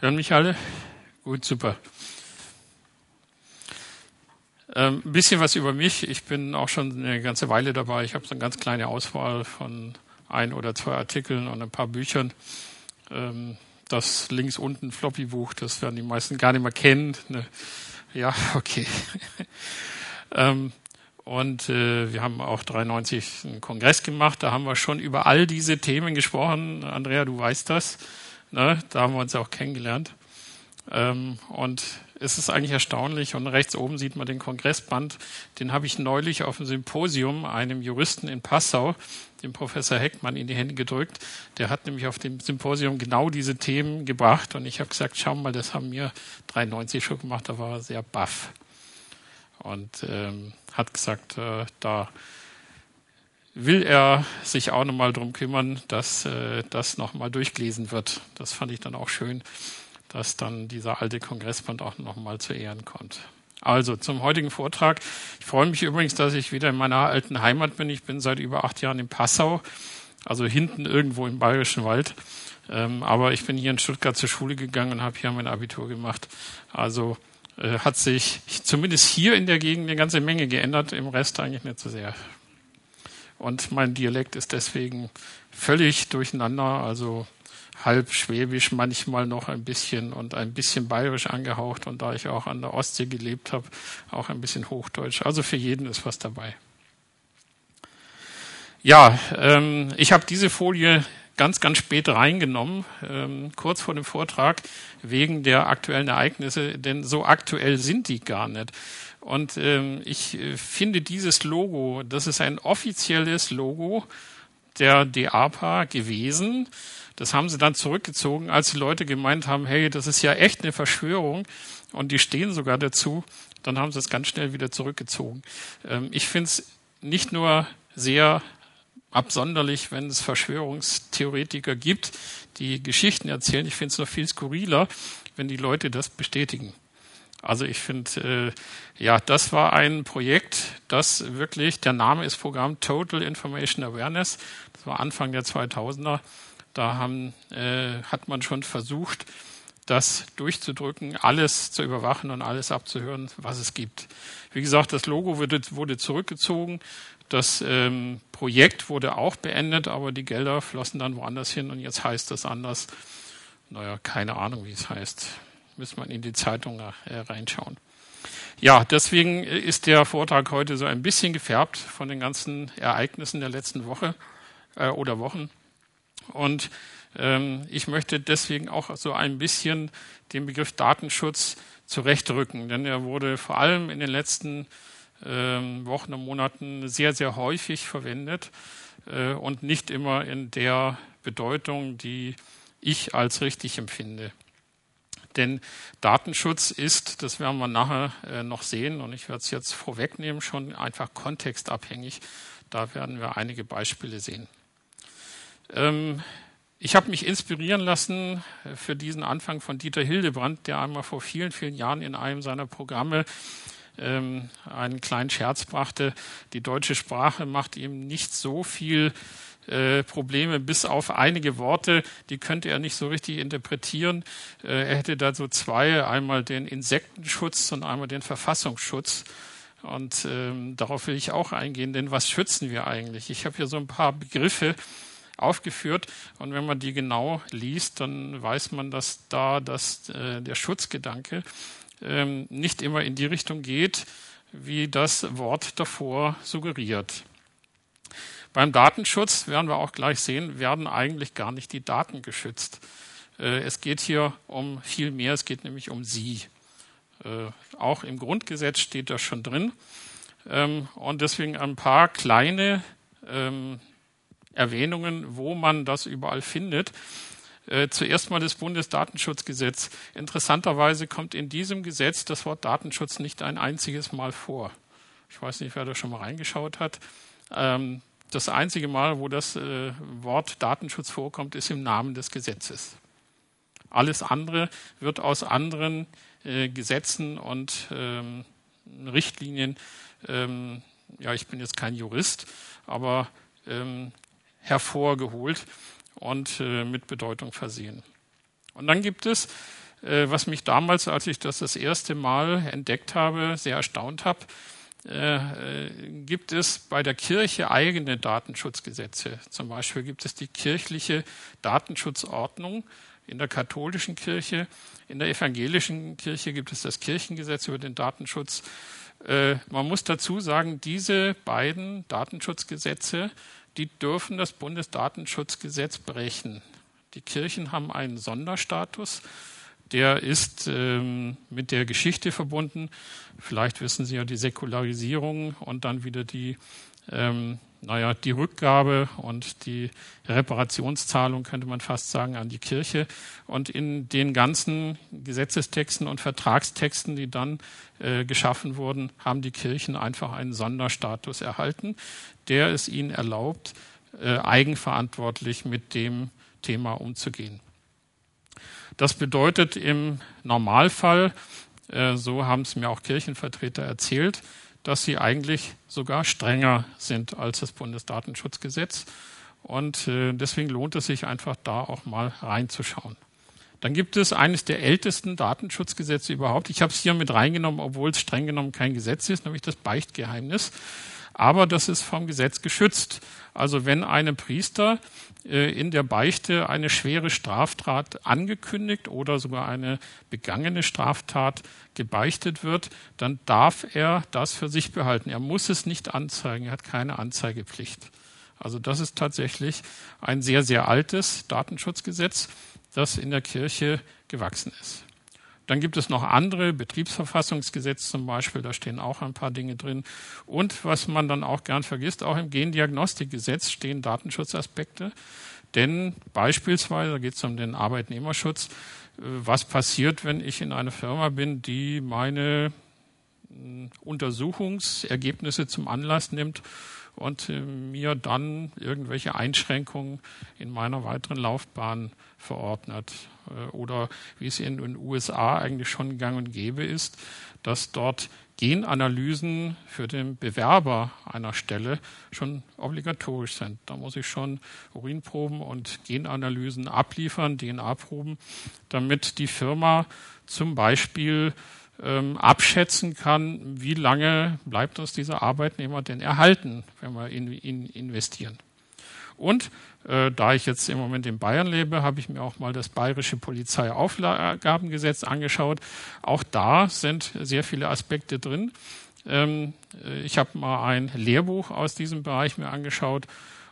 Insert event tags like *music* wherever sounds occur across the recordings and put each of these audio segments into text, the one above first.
Hören mich alle? Gut, super. Ähm, ein bisschen was über mich. Ich bin auch schon eine ganze Weile dabei. Ich habe so eine ganz kleine Auswahl von ein oder zwei Artikeln und ein paar Büchern. Ähm, das links unten Floppy-Buch, das werden die meisten gar nicht mehr kennen. Ne? Ja, *laughs* okay. ähm, und äh, wir haben auch 93 einen Kongress gemacht. Da haben wir schon über all diese Themen gesprochen. Andrea, du weißt das. Ne? Da haben wir uns auch kennengelernt. Ähm, und es ist eigentlich erstaunlich. Und rechts oben sieht man den Kongressband. Den habe ich neulich auf dem Symposium einem Juristen in Passau, dem Professor Heckmann, in die Hände gedrückt. Der hat nämlich auf dem Symposium genau diese Themen gebracht. Und ich habe gesagt, schau mal, das haben wir 93 schon gemacht. Da war er sehr baff und ähm, hat gesagt, äh, da will er sich auch nochmal drum kümmern, dass äh, das nochmal durchgelesen wird. Das fand ich dann auch schön, dass dann dieser alte Kongressband auch nochmal zu Ehren kommt. Also zum heutigen Vortrag. Ich freue mich übrigens, dass ich wieder in meiner alten Heimat bin. Ich bin seit über acht Jahren in Passau, also hinten irgendwo im Bayerischen Wald. Ähm, aber ich bin hier in Stuttgart zur Schule gegangen und habe hier mein Abitur gemacht. Also äh, hat sich zumindest hier in der Gegend eine ganze Menge geändert, im Rest eigentlich nicht so sehr. Und mein Dialekt ist deswegen völlig durcheinander, also halb schwäbisch, manchmal noch ein bisschen und ein bisschen bayerisch angehaucht. Und da ich auch an der Ostsee gelebt habe, auch ein bisschen Hochdeutsch. Also für jeden ist was dabei. Ja, ähm, ich habe diese Folie ganz, ganz spät reingenommen, ähm, kurz vor dem Vortrag, wegen der aktuellen Ereignisse, denn so aktuell sind die gar nicht. Und ähm, ich äh, finde dieses Logo, das ist ein offizielles Logo der DAPA gewesen. Das haben sie dann zurückgezogen, als die Leute gemeint haben, hey, das ist ja echt eine Verschwörung und die stehen sogar dazu. Dann haben sie es ganz schnell wieder zurückgezogen. Ähm, ich finde es nicht nur sehr absonderlich, wenn es Verschwörungstheoretiker gibt, die Geschichten erzählen. Ich finde es noch viel skurriler, wenn die Leute das bestätigen. Also ich finde, äh, ja, das war ein Projekt, das wirklich, der Name ist Programm Total Information Awareness. Das war Anfang der 2000er. Da haben, äh, hat man schon versucht, das durchzudrücken, alles zu überwachen und alles abzuhören, was es gibt. Wie gesagt, das Logo wurde, wurde zurückgezogen. Das ähm, Projekt wurde auch beendet, aber die Gelder flossen dann woanders hin und jetzt heißt das anders. Naja, keine Ahnung, wie es heißt. Müssen wir in die Zeitung äh, reinschauen. Ja, deswegen ist der Vortrag heute so ein bisschen gefärbt von den ganzen Ereignissen der letzten Woche äh, oder Wochen. Und ähm, ich möchte deswegen auch so ein bisschen den Begriff Datenschutz zurechtrücken, denn er wurde vor allem in den letzten ähm, Wochen und Monaten sehr, sehr häufig verwendet äh, und nicht immer in der Bedeutung, die ich als richtig empfinde. Denn Datenschutz ist, das werden wir nachher äh, noch sehen, und ich werde es jetzt vorwegnehmen, schon einfach kontextabhängig. Da werden wir einige Beispiele sehen. Ähm, ich habe mich inspirieren lassen äh, für diesen Anfang von Dieter Hildebrand, der einmal vor vielen, vielen Jahren in einem seiner Programme ähm, einen kleinen Scherz brachte. Die deutsche Sprache macht ihm nicht so viel äh, Probleme, bis auf einige Worte, die könnte er nicht so richtig interpretieren. Äh, er hätte da so zwei, einmal den Insektenschutz und einmal den Verfassungsschutz. Und ähm, darauf will ich auch eingehen, denn was schützen wir eigentlich? Ich habe hier so ein paar Begriffe aufgeführt und wenn man die genau liest, dann weiß man, dass da das, äh, der Schutzgedanke ähm, nicht immer in die Richtung geht, wie das Wort davor suggeriert. Beim Datenschutz werden wir auch gleich sehen, werden eigentlich gar nicht die Daten geschützt. Äh, es geht hier um viel mehr, es geht nämlich um Sie. Äh, auch im Grundgesetz steht das schon drin. Ähm, und deswegen ein paar kleine ähm, Erwähnungen, wo man das überall findet. Äh, zuerst mal das Bundesdatenschutzgesetz. Interessanterweise kommt in diesem Gesetz das Wort Datenschutz nicht ein einziges Mal vor. Ich weiß nicht, wer da schon mal reingeschaut hat. Das einzige Mal, wo das äh, Wort Datenschutz vorkommt, ist im Namen des Gesetzes. Alles andere wird aus anderen äh, Gesetzen und ähm, Richtlinien, ähm, ja, ich bin jetzt kein Jurist, aber ähm, hervorgeholt und äh, mit Bedeutung versehen. Und dann gibt es äh, was mich damals, als ich das das erste Mal entdeckt habe, sehr erstaunt habe, äh, äh, gibt es bei der Kirche eigene Datenschutzgesetze. Zum Beispiel gibt es die kirchliche Datenschutzordnung in der katholischen Kirche. In der evangelischen Kirche gibt es das Kirchengesetz über den Datenschutz. Äh, man muss dazu sagen, diese beiden Datenschutzgesetze, die dürfen das Bundesdatenschutzgesetz brechen. Die Kirchen haben einen Sonderstatus der ist ähm, mit der Geschichte verbunden. Vielleicht wissen Sie ja die Säkularisierung und dann wieder die, ähm, naja, die Rückgabe und die Reparationszahlung, könnte man fast sagen, an die Kirche. Und in den ganzen Gesetzestexten und Vertragstexten, die dann äh, geschaffen wurden, haben die Kirchen einfach einen Sonderstatus erhalten, der es ihnen erlaubt, äh, eigenverantwortlich mit dem Thema umzugehen. Das bedeutet im Normalfall, äh, so haben es mir auch Kirchenvertreter erzählt, dass sie eigentlich sogar strenger sind als das Bundesdatenschutzgesetz. Und äh, deswegen lohnt es sich einfach da auch mal reinzuschauen. Dann gibt es eines der ältesten Datenschutzgesetze überhaupt. Ich habe es hier mit reingenommen, obwohl es streng genommen kein Gesetz ist, nämlich das Beichtgeheimnis. Aber das ist vom Gesetz geschützt. Also wenn einem Priester äh, in der Beichte eine schwere Straftat angekündigt oder sogar eine begangene Straftat gebeichtet wird, dann darf er das für sich behalten. Er muss es nicht anzeigen, er hat keine Anzeigepflicht. Also das ist tatsächlich ein sehr, sehr altes Datenschutzgesetz, das in der Kirche gewachsen ist. Dann gibt es noch andere, Betriebsverfassungsgesetz zum Beispiel, da stehen auch ein paar Dinge drin. Und was man dann auch gern vergisst, auch im Gendiagnostikgesetz stehen Datenschutzaspekte. Denn beispielsweise, da geht es um den Arbeitnehmerschutz, äh, was passiert, wenn ich in einer Firma bin, die meine Untersuchungsergebnisse zum Anlass nimmt und äh, mir dann irgendwelche Einschränkungen in meiner weiteren Laufbahn verordnet. Äh, oder wie es in den USA eigentlich schon gang und gäbe ist, dass dort Genanalysen für den Bewerber einer Stelle schon obligatorisch sind. Da muss ich schon Urinproben und Genanalysen abliefern, DNA-Proben, damit die Firma zum Beispiel ähm, abschätzen kann, wie lange bleibt uns dieser Arbeitnehmer denn erhalten, wenn wir in ihn investieren. Und äh, da ich jetzt im Moment in Bayern lebe, habe ich mir auch mal das bayerische Polizeiaufgabengesetz angeschaut. Auch da sind sehr viele Aspekte drin. Ähm, äh, ich habe mal ein Lehrbuch aus diesem Bereich mir angeschaut.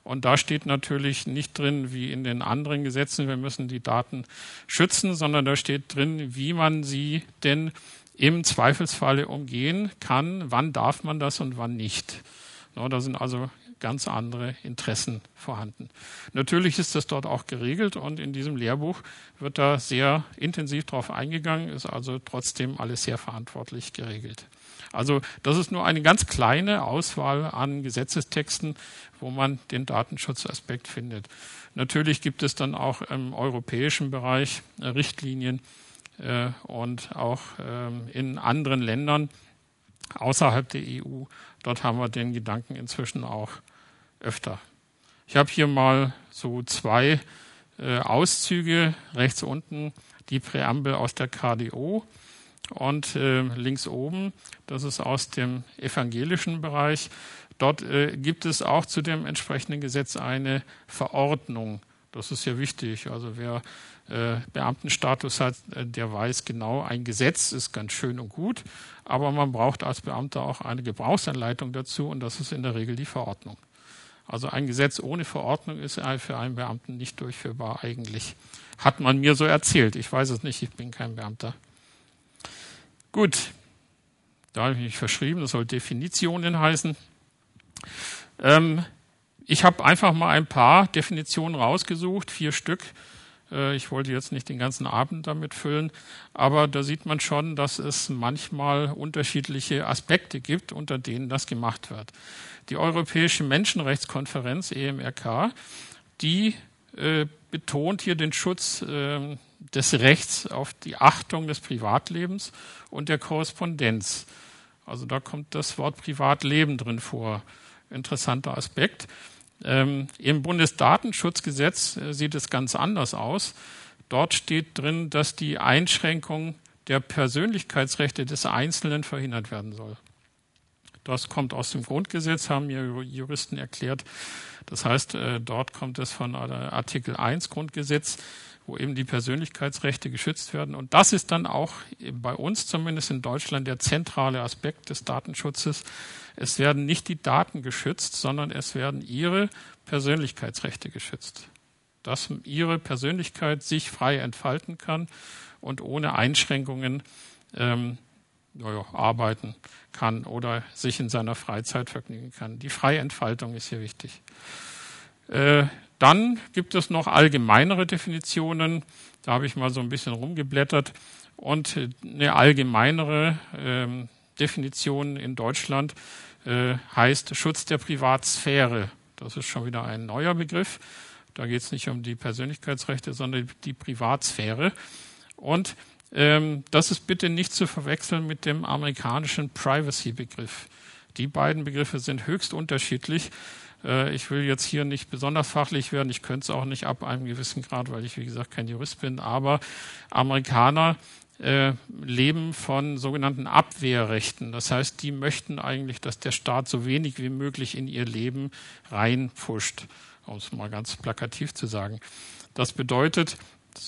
Und da steht natürlich nicht drin, wie in den anderen Gesetzen, wir müssen die Daten schützen, sondern da steht drin, wie man sie denn im Zweifelsfalle umgehen kann, wann darf man das und wann nicht. Da sind also ganz andere Interessen vorhanden. Natürlich ist das dort auch geregelt und in diesem Lehrbuch wird da sehr intensiv darauf eingegangen, ist also trotzdem alles sehr verantwortlich geregelt. Also das ist nur eine ganz kleine Auswahl an Gesetzestexten, wo man den Datenschutzaspekt findet. Natürlich gibt es dann auch im europäischen Bereich äh, Richtlinien äh, und auch ähm, in anderen Ländern außerhalb der EU. Dort haben wir den Gedanken inzwischen auch öfter. Ich habe hier mal so zwei äh, Auszüge, rechts unten die Präambel aus der KDO und äh, links oben, das ist aus dem evangelischen Bereich. Dort äh, gibt es auch zu dem entsprechenden Gesetz eine Verordnung. Das ist ja wichtig. Also wer äh, Beamtenstatus hat, äh, der weiß genau, ein Gesetz ist ganz schön und gut, aber man braucht als Beamter auch eine Gebrauchsanleitung dazu und das ist in der Regel die Verordnung. Also ein Gesetz ohne Verordnung ist für einen Beamten nicht durchführbar eigentlich. Hat man mir so erzählt. Ich weiß es nicht, ich bin kein Beamter. Gut, da habe ich mich verschrieben, das soll Definitionen heißen. Ähm, ich habe einfach mal ein paar Definitionen rausgesucht, vier Stück. Äh, ich wollte jetzt nicht den ganzen Abend damit füllen, aber da sieht man schon, dass es manchmal unterschiedliche Aspekte gibt, unter denen das gemacht wird. Die Europäische Menschenrechtskonferenz EMRK, die äh, betont hier den Schutz äh, des Rechts auf die Achtung des Privatlebens und der Korrespondenz. Also da kommt das Wort Privatleben drin vor. Interessanter Aspekt. Ähm, Im Bundesdatenschutzgesetz äh, sieht es ganz anders aus. Dort steht drin, dass die Einschränkung der Persönlichkeitsrechte des Einzelnen verhindert werden soll. Das kommt aus dem Grundgesetz, haben mir Juristen erklärt. Das heißt, äh, dort kommt es von Artikel 1 Grundgesetz, wo eben die Persönlichkeitsrechte geschützt werden. Und das ist dann auch bei uns zumindest in Deutschland der zentrale Aspekt des Datenschutzes. Es werden nicht die Daten geschützt, sondern es werden ihre Persönlichkeitsrechte geschützt. Dass ihre Persönlichkeit sich frei entfalten kann und ohne Einschränkungen ähm, ja, arbeiten kann oder sich in seiner Freizeit vergnügen kann. Die freie Entfaltung ist hier wichtig. Äh, dann gibt es noch allgemeinere Definitionen. Da habe ich mal so ein bisschen rumgeblättert. Und eine allgemeinere ähm, Definition in Deutschland äh, heißt Schutz der Privatsphäre. Das ist schon wieder ein neuer Begriff. Da geht es nicht um die Persönlichkeitsrechte, sondern die Privatsphäre. Und ähm, das ist bitte nicht zu verwechseln mit dem amerikanischen Privacy-Begriff. Die beiden Begriffe sind höchst unterschiedlich. Äh, ich will jetzt hier nicht besonders fachlich werden. Ich könnte es auch nicht ab einem gewissen Grad, weil ich, wie gesagt, kein Jurist bin. Aber Amerikaner äh, leben von sogenannten Abwehrrechten. Das heißt, die möchten eigentlich, dass der Staat so wenig wie möglich in ihr Leben reinpusht, um es mal ganz plakativ zu sagen. Das bedeutet,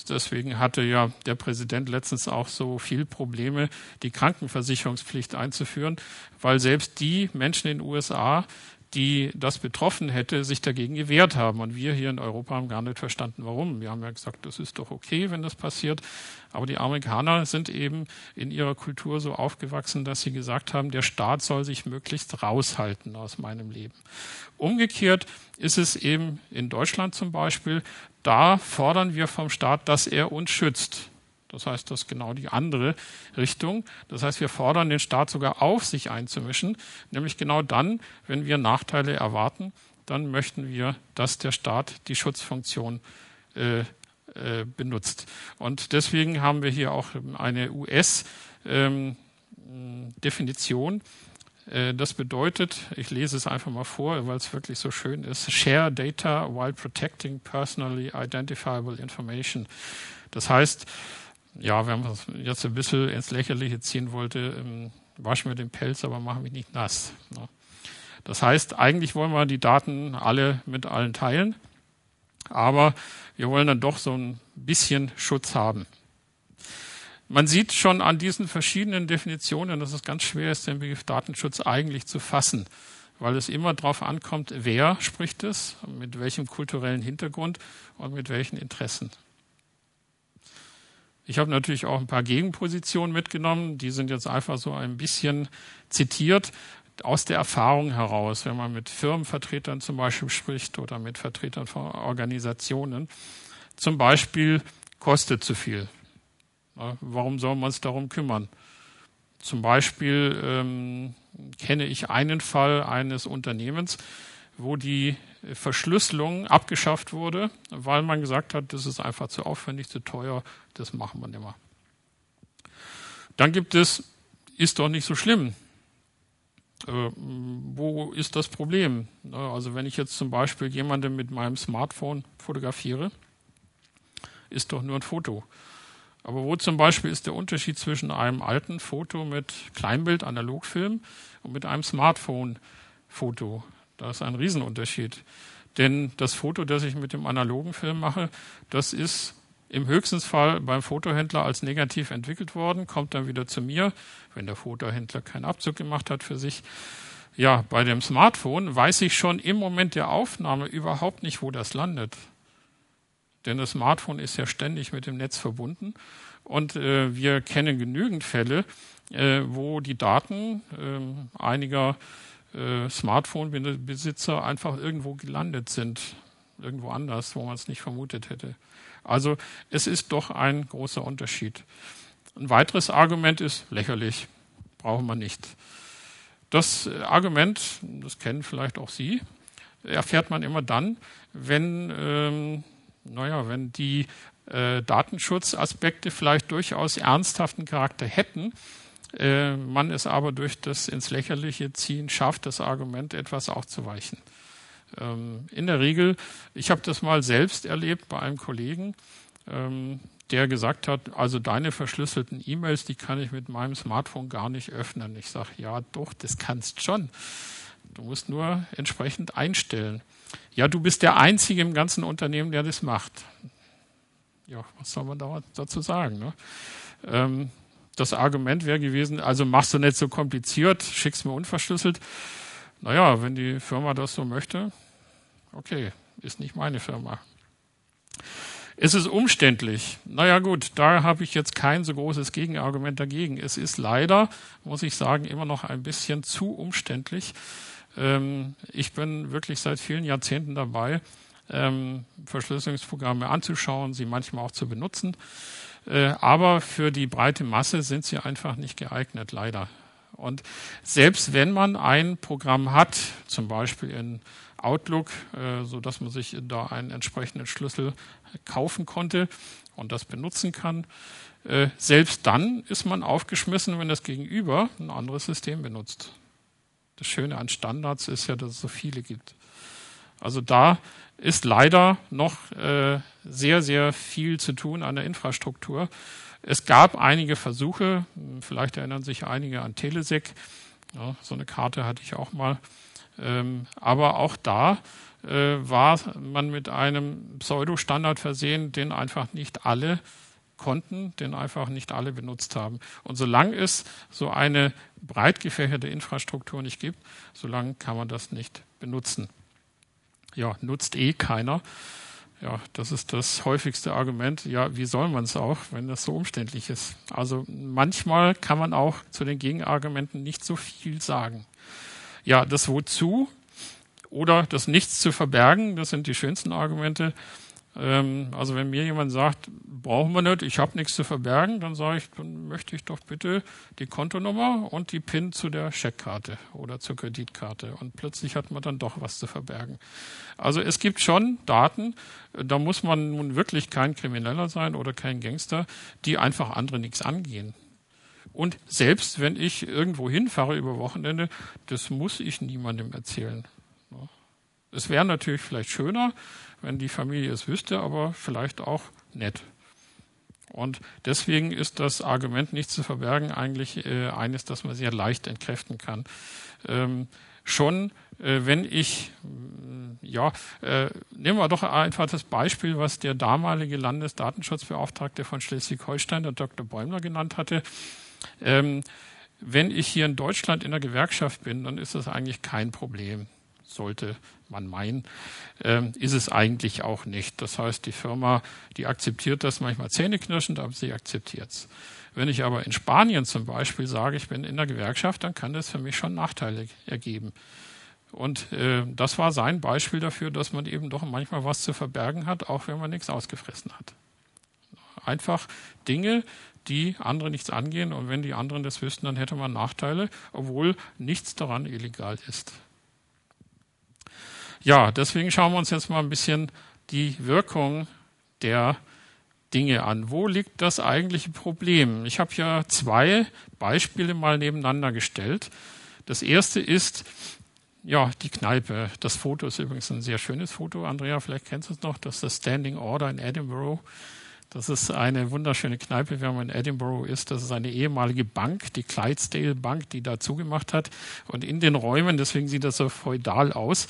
Deswegen hatte ja der Präsident letztens auch so viel Probleme, die Krankenversicherungspflicht einzuführen, weil selbst die Menschen in den USA, die das betroffen hätte, sich dagegen gewehrt haben. Und wir hier in Europa haben gar nicht verstanden, warum. Wir haben ja gesagt, das ist doch okay, wenn das passiert. Aber die Amerikaner sind eben in ihrer Kultur so aufgewachsen, dass sie gesagt haben, der Staat soll sich möglichst raushalten aus meinem Leben. Umgekehrt ist es eben in Deutschland zum Beispiel, da fordern wir vom Staat, dass er uns schützt. Das heißt, das ist genau die andere Richtung. Das heißt, wir fordern den Staat sogar auf, sich einzumischen, nämlich genau dann, wenn wir Nachteile erwarten, dann möchten wir, dass der Staat die Schutzfunktion äh, äh, benutzt. Und deswegen haben wir hier auch eine US-Definition. Ähm, äh, das bedeutet, ich lese es einfach mal vor, weil es wirklich so schön ist, share data while protecting personally identifiable information. Das heißt, ja, wenn man es jetzt ein bisschen ins Lächerliche ziehen wollte, ähm, waschen wir den Pelz, aber machen wir nicht nass. Ne? Das heißt, eigentlich wollen wir die Daten alle mit allen teilen, aber wir wollen dann doch so ein bisschen Schutz haben. Man sieht schon an diesen verschiedenen Definitionen, dass es ganz schwer ist, den Begriff Datenschutz eigentlich zu fassen, weil es immer darauf ankommt, wer spricht es, mit welchem kulturellen Hintergrund und mit welchen Interessen. Ich habe natürlich auch ein paar Gegenpositionen mitgenommen, die sind jetzt einfach so ein bisschen zitiert aus der Erfahrung heraus, wenn man mit Firmenvertretern zum Beispiel spricht oder mit Vertretern von Organisationen. Zum Beispiel kostet zu viel. Warum soll man es darum kümmern? Zum Beispiel ähm, kenne ich einen Fall eines Unternehmens, wo die Verschlüsselung abgeschafft wurde, weil man gesagt hat, das ist einfach zu aufwendig, zu teuer, das machen wir nicht mehr. Dann gibt es, ist doch nicht so schlimm. Äh, wo ist das Problem? Also wenn ich jetzt zum Beispiel jemanden mit meinem Smartphone fotografiere, ist doch nur ein Foto. Aber wo zum Beispiel ist der Unterschied zwischen einem alten Foto mit Kleinbild, Analogfilm und mit einem Smartphone-Foto? Da ist ein Riesenunterschied. Denn das Foto, das ich mit dem analogen Film mache, das ist im höchsten Fall beim Fotohändler als negativ entwickelt worden, kommt dann wieder zu mir, wenn der Fotohändler keinen Abzug gemacht hat für sich. Ja, bei dem Smartphone weiß ich schon im Moment der Aufnahme überhaupt nicht, wo das landet. Denn das Smartphone ist ja ständig mit dem Netz verbunden und äh, wir kennen genügend Fälle, äh, wo die Daten äh, einiger Smartphone-Besitzer einfach irgendwo gelandet sind, irgendwo anders, wo man es nicht vermutet hätte. Also es ist doch ein großer Unterschied. Ein weiteres Argument ist lächerlich, brauchen wir nicht. Das äh, Argument, das kennen vielleicht auch Sie, erfährt man immer dann, wenn, ähm, naja, wenn die äh, Datenschutzaspekte vielleicht durchaus ernsthaften Charakter hätten, äh, man es aber durch das ins Lächerliche ziehen schafft, das Argument etwas aufzuweichen. Ähm, in der Regel, ich habe das mal selbst erlebt bei einem Kollegen, ähm, der gesagt hat, also deine verschlüsselten E-Mails, die kann ich mit meinem Smartphone gar nicht öffnen. Ich sage, ja doch, das kannst schon. Du musst nur entsprechend einstellen. Ja, du bist der Einzige im ganzen Unternehmen, der das macht. Ja, was soll man da, dazu sagen? Ne? Ähm, das Argument wäre gewesen, also machst du nicht so kompliziert, schickst mir unverschlüsselt. Naja, wenn die Firma das so möchte, okay, ist nicht meine Firma. Es ist umständlich. Naja gut, da habe ich jetzt kein so großes Gegenargument dagegen. Es ist leider, muss ich sagen, immer noch ein bisschen zu umständlich. Ähm, ich bin wirklich seit vielen Jahrzehnten dabei, ähm, Verschlüsselungsprogramme anzuschauen, sie manchmal auch zu benutzen. Äh, aber für die breite Masse sind sie einfach nicht geeignet, leider. Und selbst wenn man ein Programm hat, zum Beispiel in Outlook, äh, so dass man sich da einen entsprechenden Schlüssel kaufen konnte und das benutzen kann. Äh, selbst dann ist man aufgeschmissen, wenn das Gegenüber ein anderes System benutzt. Das Schöne an Standards ist ja, dass es so viele gibt. Also da ist leider noch äh, sehr, sehr viel zu tun an der Infrastruktur. Es gab einige Versuche, vielleicht erinnern sich einige an Telesec. Ja, so eine Karte hatte ich auch mal. Ähm, aber auch da äh, war man mit einem Pseudo-Standard versehen, den einfach nicht alle konnten, den einfach nicht alle benutzt haben. Und solange es so eine breit gefächerte Infrastruktur nicht gibt, solange kann man das nicht benutzen. Ja, nutzt eh keiner. Ja, das ist das häufigste Argument. Ja, wie soll man es auch, wenn das so umständlich ist? Also manchmal kann man auch zu den Gegenargumenten nicht so viel sagen. Ja, das Wozu oder das Nichts zu verbergen, das sind die schönsten Argumente. Ähm, also wenn mir jemand sagt, brauchen wir nicht, ich habe nichts zu verbergen, dann sage ich, dann möchte ich doch bitte die Kontonummer und die PIN zu der Scheckkarte oder zur Kreditkarte. Und plötzlich hat man dann doch was zu verbergen. Also es gibt schon Daten, da muss man nun wirklich kein Krimineller sein oder kein Gangster, die einfach andere nichts angehen. Und selbst wenn ich irgendwo hinfahre über Wochenende, das muss ich niemandem erzählen. Es wäre natürlich vielleicht schöner, wenn die Familie es wüsste, aber vielleicht auch nett. Und deswegen ist das Argument nicht zu verbergen eigentlich äh, eines, das man sehr leicht entkräften kann. Ähm, schon, äh, wenn ich, äh, ja, äh, nehmen wir doch einfach das Beispiel, was der damalige Landesdatenschutzbeauftragte von Schleswig-Holstein, der Dr. Bäumler, genannt hatte. Ähm, wenn ich hier in Deutschland in der Gewerkschaft bin, dann ist das eigentlich kein Problem, sollte man meinen, ähm, ist es eigentlich auch nicht. Das heißt, die Firma, die akzeptiert das manchmal zähneknirschend, aber sie akzeptiert es. Wenn ich aber in Spanien zum Beispiel sage, ich bin in der Gewerkschaft, dann kann das für mich schon Nachteile ergeben. Und äh, das war sein Beispiel dafür, dass man eben doch manchmal was zu verbergen hat, auch wenn man nichts ausgefressen hat. Einfach Dinge, die andere nichts angehen. Und wenn die anderen das wüssten, dann hätte man Nachteile, obwohl nichts daran illegal ist. Ja, deswegen schauen wir uns jetzt mal ein bisschen die Wirkung der Dinge an. Wo liegt das eigentliche Problem? Ich habe ja zwei Beispiele mal nebeneinander gestellt. Das erste ist, ja, die Kneipe. Das Foto ist übrigens ein sehr schönes Foto. Andrea, vielleicht kennst du es noch. Das ist das Standing Order in Edinburgh. Das ist eine wunderschöne Kneipe, wenn man in Edinburgh ist. Das ist eine ehemalige Bank, die Clydesdale Bank, die da zugemacht hat. Und in den Räumen, deswegen sieht das so feudal aus,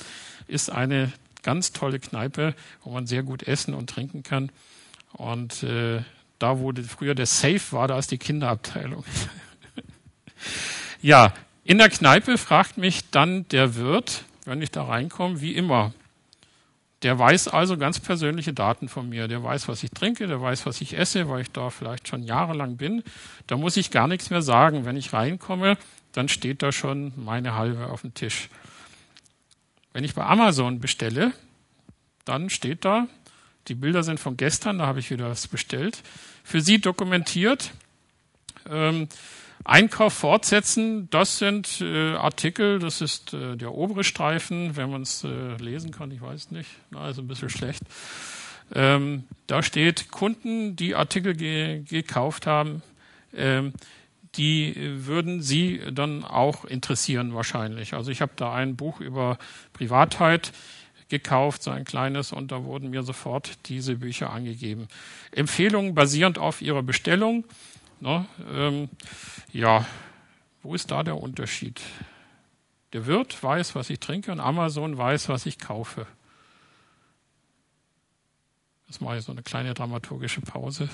ist eine ganz tolle Kneipe, wo man sehr gut essen und trinken kann. Und äh, da, wo früher der Safe war, da ist die Kinderabteilung. *laughs* ja, in der Kneipe fragt mich dann der Wirt, wenn ich da reinkomme, wie immer, der weiß also ganz persönliche Daten von mir. Der weiß, was ich trinke, der weiß, was ich esse, weil ich da vielleicht schon jahrelang bin. Da muss ich gar nichts mehr sagen. Wenn ich reinkomme, dann steht da schon meine halbe auf dem Tisch. Wenn ich bei Amazon bestelle, dann steht da, die Bilder sind von gestern, da habe ich wieder was bestellt, für Sie dokumentiert. Ähm, Einkauf fortsetzen, das sind äh, Artikel, das ist äh, der obere Streifen, wenn man es äh, lesen kann, ich weiß nicht, na, also ein bisschen schlecht. Ähm, da steht Kunden, die Artikel ge gekauft haben, ähm, die würden Sie dann auch interessieren wahrscheinlich. Also ich habe da ein Buch über Privatheit gekauft, so ein kleines, und da wurden mir sofort diese Bücher angegeben. Empfehlungen basierend auf ihrer Bestellung. Ne, ähm, ja, wo ist da der Unterschied? Der Wirt weiß, was ich trinke und Amazon weiß, was ich kaufe. Das mache ich so eine kleine dramaturgische Pause.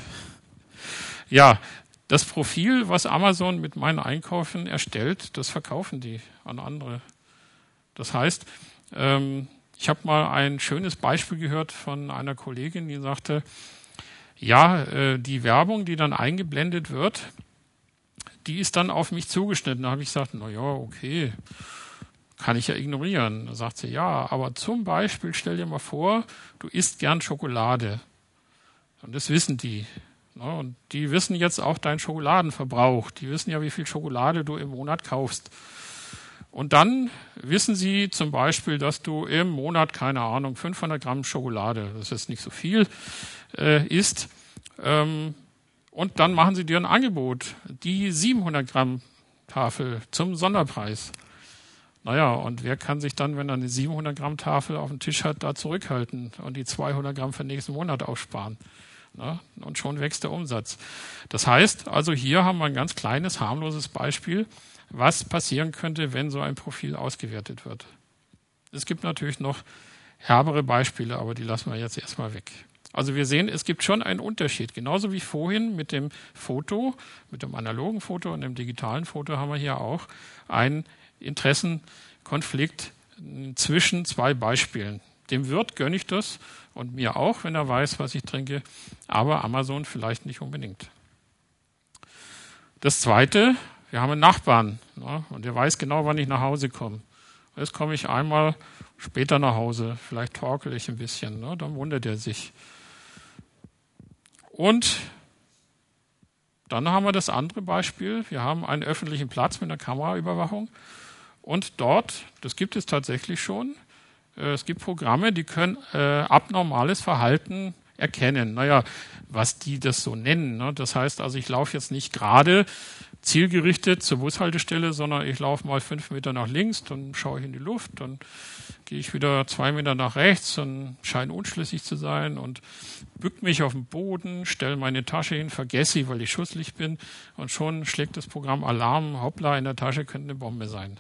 Ja, das Profil, was Amazon mit meinen Einkäufen erstellt, das verkaufen die an andere. Das heißt, ähm, ich habe mal ein schönes Beispiel gehört von einer Kollegin, die sagte, ja, äh, die Werbung, die dann eingeblendet wird, die ist dann auf mich zugeschnitten. Da habe ich gesagt, na ja, okay, kann ich ja ignorieren. Da sagt sie, ja, aber zum Beispiel stell dir mal vor, du isst gern Schokolade. Und das wissen die. Ne? Und die wissen jetzt auch deinen Schokoladenverbrauch. Die wissen ja, wie viel Schokolade du im Monat kaufst. Und dann wissen sie zum Beispiel, dass du im Monat, keine Ahnung, 500 Gramm Schokolade, das ist nicht so viel, äh, isst. Ähm, und dann machen sie dir ein Angebot, die 700 Gramm Tafel zum Sonderpreis. Naja, und wer kann sich dann, wenn er eine 700 Gramm Tafel auf dem Tisch hat, da zurückhalten und die 200 Gramm für den nächsten Monat aufsparen? Na, und schon wächst der Umsatz. Das heißt, also hier haben wir ein ganz kleines, harmloses Beispiel, was passieren könnte, wenn so ein Profil ausgewertet wird. Es gibt natürlich noch herbere Beispiele, aber die lassen wir jetzt erstmal weg. Also wir sehen, es gibt schon einen Unterschied. Genauso wie vorhin mit dem Foto, mit dem analogen Foto und dem digitalen Foto haben wir hier auch einen Interessenkonflikt zwischen zwei Beispielen. Dem Wirt gönne ich das und mir auch, wenn er weiß, was ich trinke, aber Amazon vielleicht nicht unbedingt. Das Zweite, wir haben einen Nachbarn ne, und der weiß genau, wann ich nach Hause komme. Jetzt komme ich einmal später nach Hause, vielleicht torkel ich ein bisschen, ne, dann wundert er sich. Und dann haben wir das andere Beispiel. Wir haben einen öffentlichen Platz mit einer Kameraüberwachung. Und dort, das gibt es tatsächlich schon, äh, es gibt Programme, die können äh, abnormales Verhalten erkennen. Naja, was die das so nennen. Ne? Das heißt also, ich laufe jetzt nicht gerade zielgerichtet zur Bushaltestelle, sondern ich laufe mal fünf Meter nach links, dann schaue ich in die Luft, dann gehe ich wieder zwei Meter nach rechts und scheine unschlüssig zu sein und bück mich auf den Boden, stelle meine Tasche hin, vergesse sie, weil ich schusslich bin und schon schlägt das Programm Alarm, hoppla, in der Tasche könnte eine Bombe sein.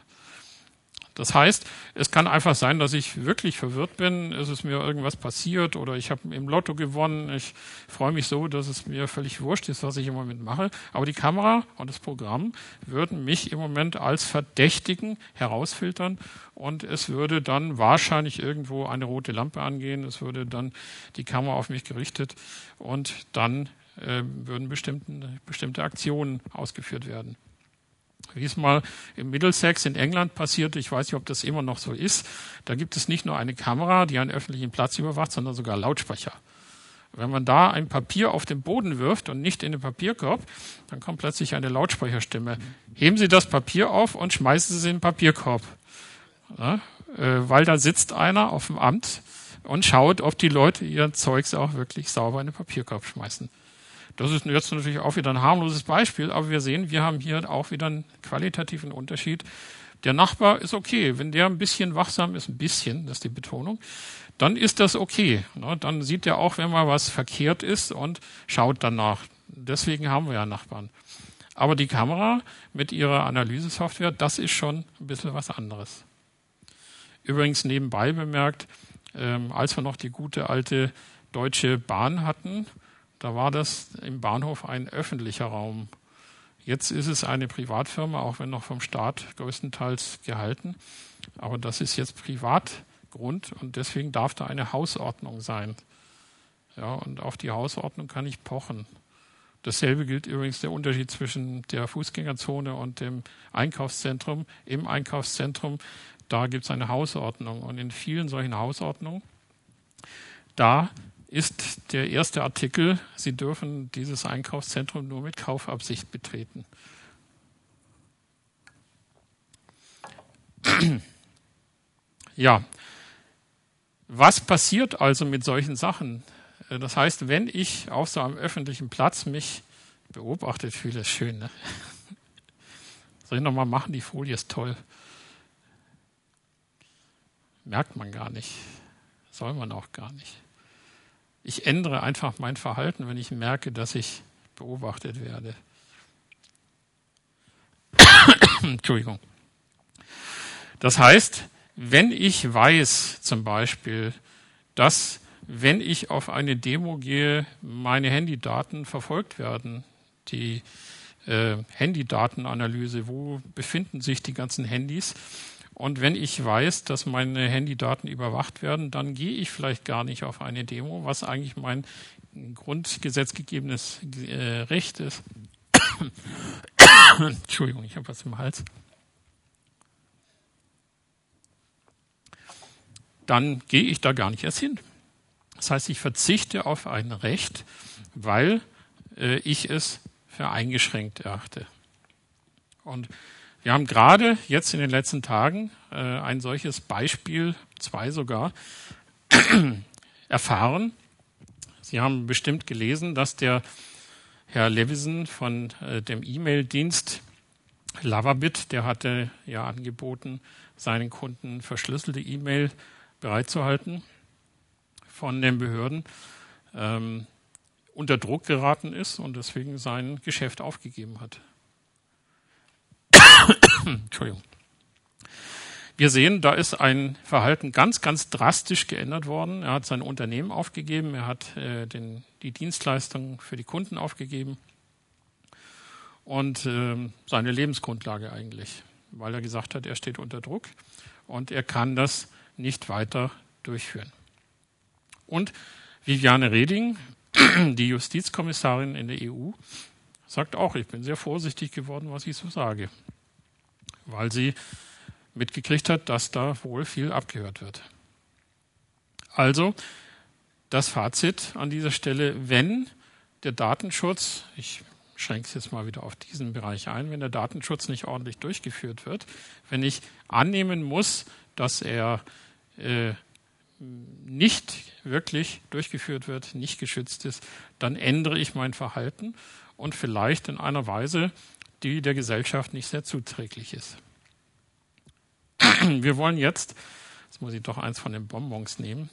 Das heißt, es kann einfach sein, dass ich wirklich verwirrt bin, ist es mir irgendwas passiert oder ich habe im Lotto gewonnen. Ich freue mich so, dass es mir völlig wurscht ist, was ich im Moment mache. Aber die Kamera und das Programm würden mich im Moment als Verdächtigen herausfiltern und es würde dann wahrscheinlich irgendwo eine rote Lampe angehen. Es würde dann die Kamera auf mich gerichtet und dann äh, würden bestimmte Aktionen ausgeführt werden wie es mal im Middlesex in England passierte, ich weiß nicht, ob das immer noch so ist, da gibt es nicht nur eine Kamera, die einen öffentlichen Platz überwacht, sondern sogar Lautsprecher. Wenn man da ein Papier auf den Boden wirft und nicht in den Papierkorb, dann kommt plötzlich eine Lautsprecherstimme. Heben Sie das Papier auf und schmeißen Sie es in den Papierkorb. Ja, äh, weil da sitzt einer auf dem Amt und schaut, ob die Leute ihr Zeugs auch wirklich sauber in den Papierkorb schmeißen. Das ist jetzt natürlich auch wieder ein harmloses Beispiel, aber wir sehen, wir haben hier auch wieder einen qualitativen Unterschied. Der Nachbar ist okay. Wenn der ein bisschen wachsam ist, ein bisschen, das ist die Betonung, dann ist das okay. Dann sieht er auch, wenn mal was verkehrt ist und schaut danach. Deswegen haben wir ja Nachbarn. Aber die Kamera mit ihrer Analysesoftware, das ist schon ein bisschen was anderes. Übrigens nebenbei bemerkt, ähm, als wir noch die gute alte Deutsche Bahn hatten, da war das im Bahnhof ein öffentlicher Raum. Jetzt ist es eine Privatfirma, auch wenn noch vom Staat größtenteils gehalten. Aber das ist jetzt Privatgrund und deswegen darf da eine Hausordnung sein. Ja, und auf die Hausordnung kann ich pochen. Dasselbe gilt übrigens der Unterschied zwischen der Fußgängerzone und dem Einkaufszentrum. Im Einkaufszentrum, da gibt es eine Hausordnung. Und in vielen solchen Hausordnungen, da ist der erste Artikel, Sie dürfen dieses Einkaufszentrum nur mit Kaufabsicht betreten. *clears throat* Ja, was passiert also mit solchen Sachen? Das heißt, wenn ich auf so einem öffentlichen Platz mich beobachtet fühle, ist schön. Ne? *laughs* Soll ich nochmal machen? Die Folie ist toll. Merkt man gar nicht. Soll man auch gar nicht. Ich ändere einfach mein Verhalten, wenn ich merke, dass ich beobachtet werde. *coughs* Entschuldigung. Das heißt, wenn ich weiß zum Beispiel, dass wenn ich auf eine Demo gehe, meine Handydaten verfolgt werden, die äh, Handydatenanalyse, wo befinden sich die ganzen Handys, und wenn ich weiß, dass meine Handydaten überwacht werden, dann gehe ich vielleicht gar nicht auf eine Demo, was eigentlich mein grundgesetzgegebenes äh, Recht ist. *coughs* Entschuldigung, ich habe was im Hals. Dann gehe ich da gar nicht erst hin. Das heißt, ich verzichte auf ein Recht, weil äh, ich es für eingeschränkt erachte. Und wir haben gerade jetzt in den letzten Tagen äh, ein solches Beispiel, zwei sogar, *clears throat* erfahren. Sie haben bestimmt gelesen, dass der Herr Levison von äh, dem E-Mail-Dienst Lavabit, der hatte ja angeboten, seinen Kunden verschlüsselte E-Mail bereitzuhalten von den Behörden, ähm, unter Druck geraten ist und deswegen sein Geschäft aufgegeben hat. Entschuldigung. Wir sehen, da ist ein Verhalten ganz, ganz drastisch geändert worden. Er hat sein Unternehmen aufgegeben, er hat äh, den, die Dienstleistung für die Kunden aufgegeben und äh, seine Lebensgrundlage eigentlich, weil er gesagt hat, er steht unter Druck und er kann das nicht weiter durchführen. Und Viviane Reding, *clears throat* die Justizkommissarin in der EU, sagt auch, ich bin sehr vorsichtig geworden, was ich so sage weil sie mitgekriegt hat, dass da wohl viel abgehört wird. Also das Fazit an dieser Stelle, wenn der Datenschutz, ich schränke es jetzt mal wieder auf diesen Bereich ein, wenn der Datenschutz nicht ordentlich durchgeführt wird, wenn ich annehmen muss, dass er äh, nicht wirklich durchgeführt wird, nicht geschützt ist, dann ändere ich mein Verhalten und vielleicht in einer Weise, die der Gesellschaft nicht sehr zuträglich ist. *clears throat* Wir wollen jetzt, jetzt muss ich doch eins von den Bonbons nehmen,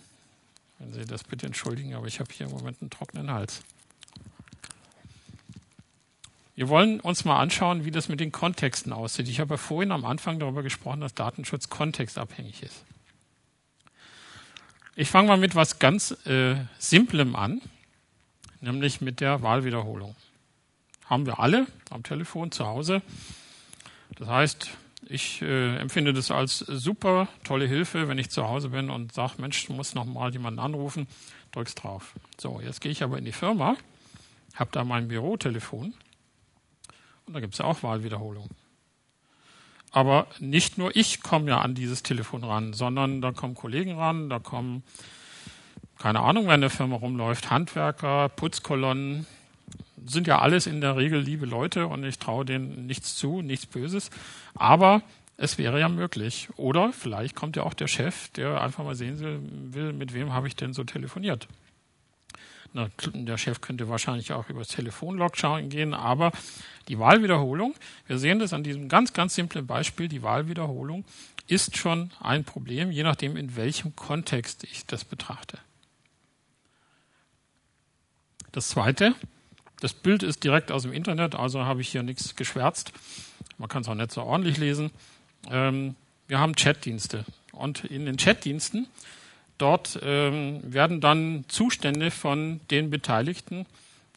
wenn Sie das bitte entschuldigen, aber ich habe hier im Moment einen trockenen Hals. Wir wollen uns mal anschauen, wie das mit den Kontexten aussieht. Ich habe ja vorhin am Anfang darüber gesprochen, dass Datenschutz kontextabhängig ist. Ich fange mal mit was ganz äh, Simplem an, nämlich mit der Wahlwiederholung haben wir alle am Telefon zu Hause. Das heißt, ich äh, empfinde das als super tolle Hilfe, wenn ich zu Hause bin und sage, Mensch, du musst noch mal jemanden anrufen, drückst drauf. So, jetzt gehe ich aber in die Firma, habe da mein Bürotelefon und da gibt es ja auch Wahlwiederholung. Aber nicht nur ich komme ja an dieses Telefon ran, sondern da kommen Kollegen ran, da kommen, keine Ahnung, wer in der Firma rumläuft, Handwerker, Putzkolonnen, sind ja alles in der Regel liebe Leute und ich traue denen nichts zu, nichts Böses. Aber es wäre ja möglich. Oder vielleicht kommt ja auch der Chef, der einfach mal sehen will, mit wem habe ich denn so telefoniert. Na, der Chef könnte wahrscheinlich auch über das Telefonlog schauen gehen, aber die Wahlwiederholung, wir sehen das an diesem ganz, ganz simplen Beispiel, die Wahlwiederholung ist schon ein Problem, je nachdem, in welchem Kontext ich das betrachte. Das Zweite, das Bild ist direkt aus dem Internet, also habe ich hier nichts geschwärzt. Man kann es auch nicht so ordentlich lesen. Ähm, wir haben Chatdienste. Und in den Chatdiensten, dort ähm, werden dann Zustände von den Beteiligten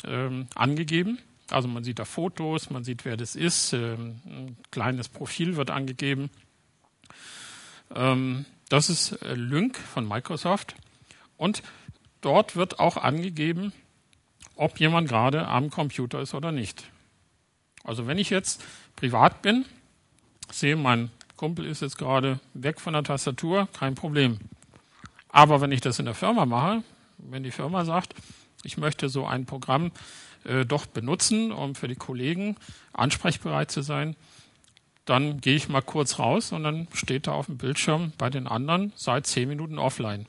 ähm, angegeben. Also man sieht da Fotos, man sieht, wer das ist, ähm, ein kleines Profil wird angegeben. Ähm, das ist äh, Lync von Microsoft. Und dort wird auch angegeben, ob jemand gerade am Computer ist oder nicht. Also wenn ich jetzt privat bin, sehe, mein Kumpel ist jetzt gerade weg von der Tastatur, kein Problem. Aber wenn ich das in der Firma mache, wenn die Firma sagt, ich möchte so ein Programm äh, doch benutzen, um für die Kollegen ansprechbereit zu sein, dann gehe ich mal kurz raus und dann steht da auf dem Bildschirm bei den anderen seit zehn Minuten offline.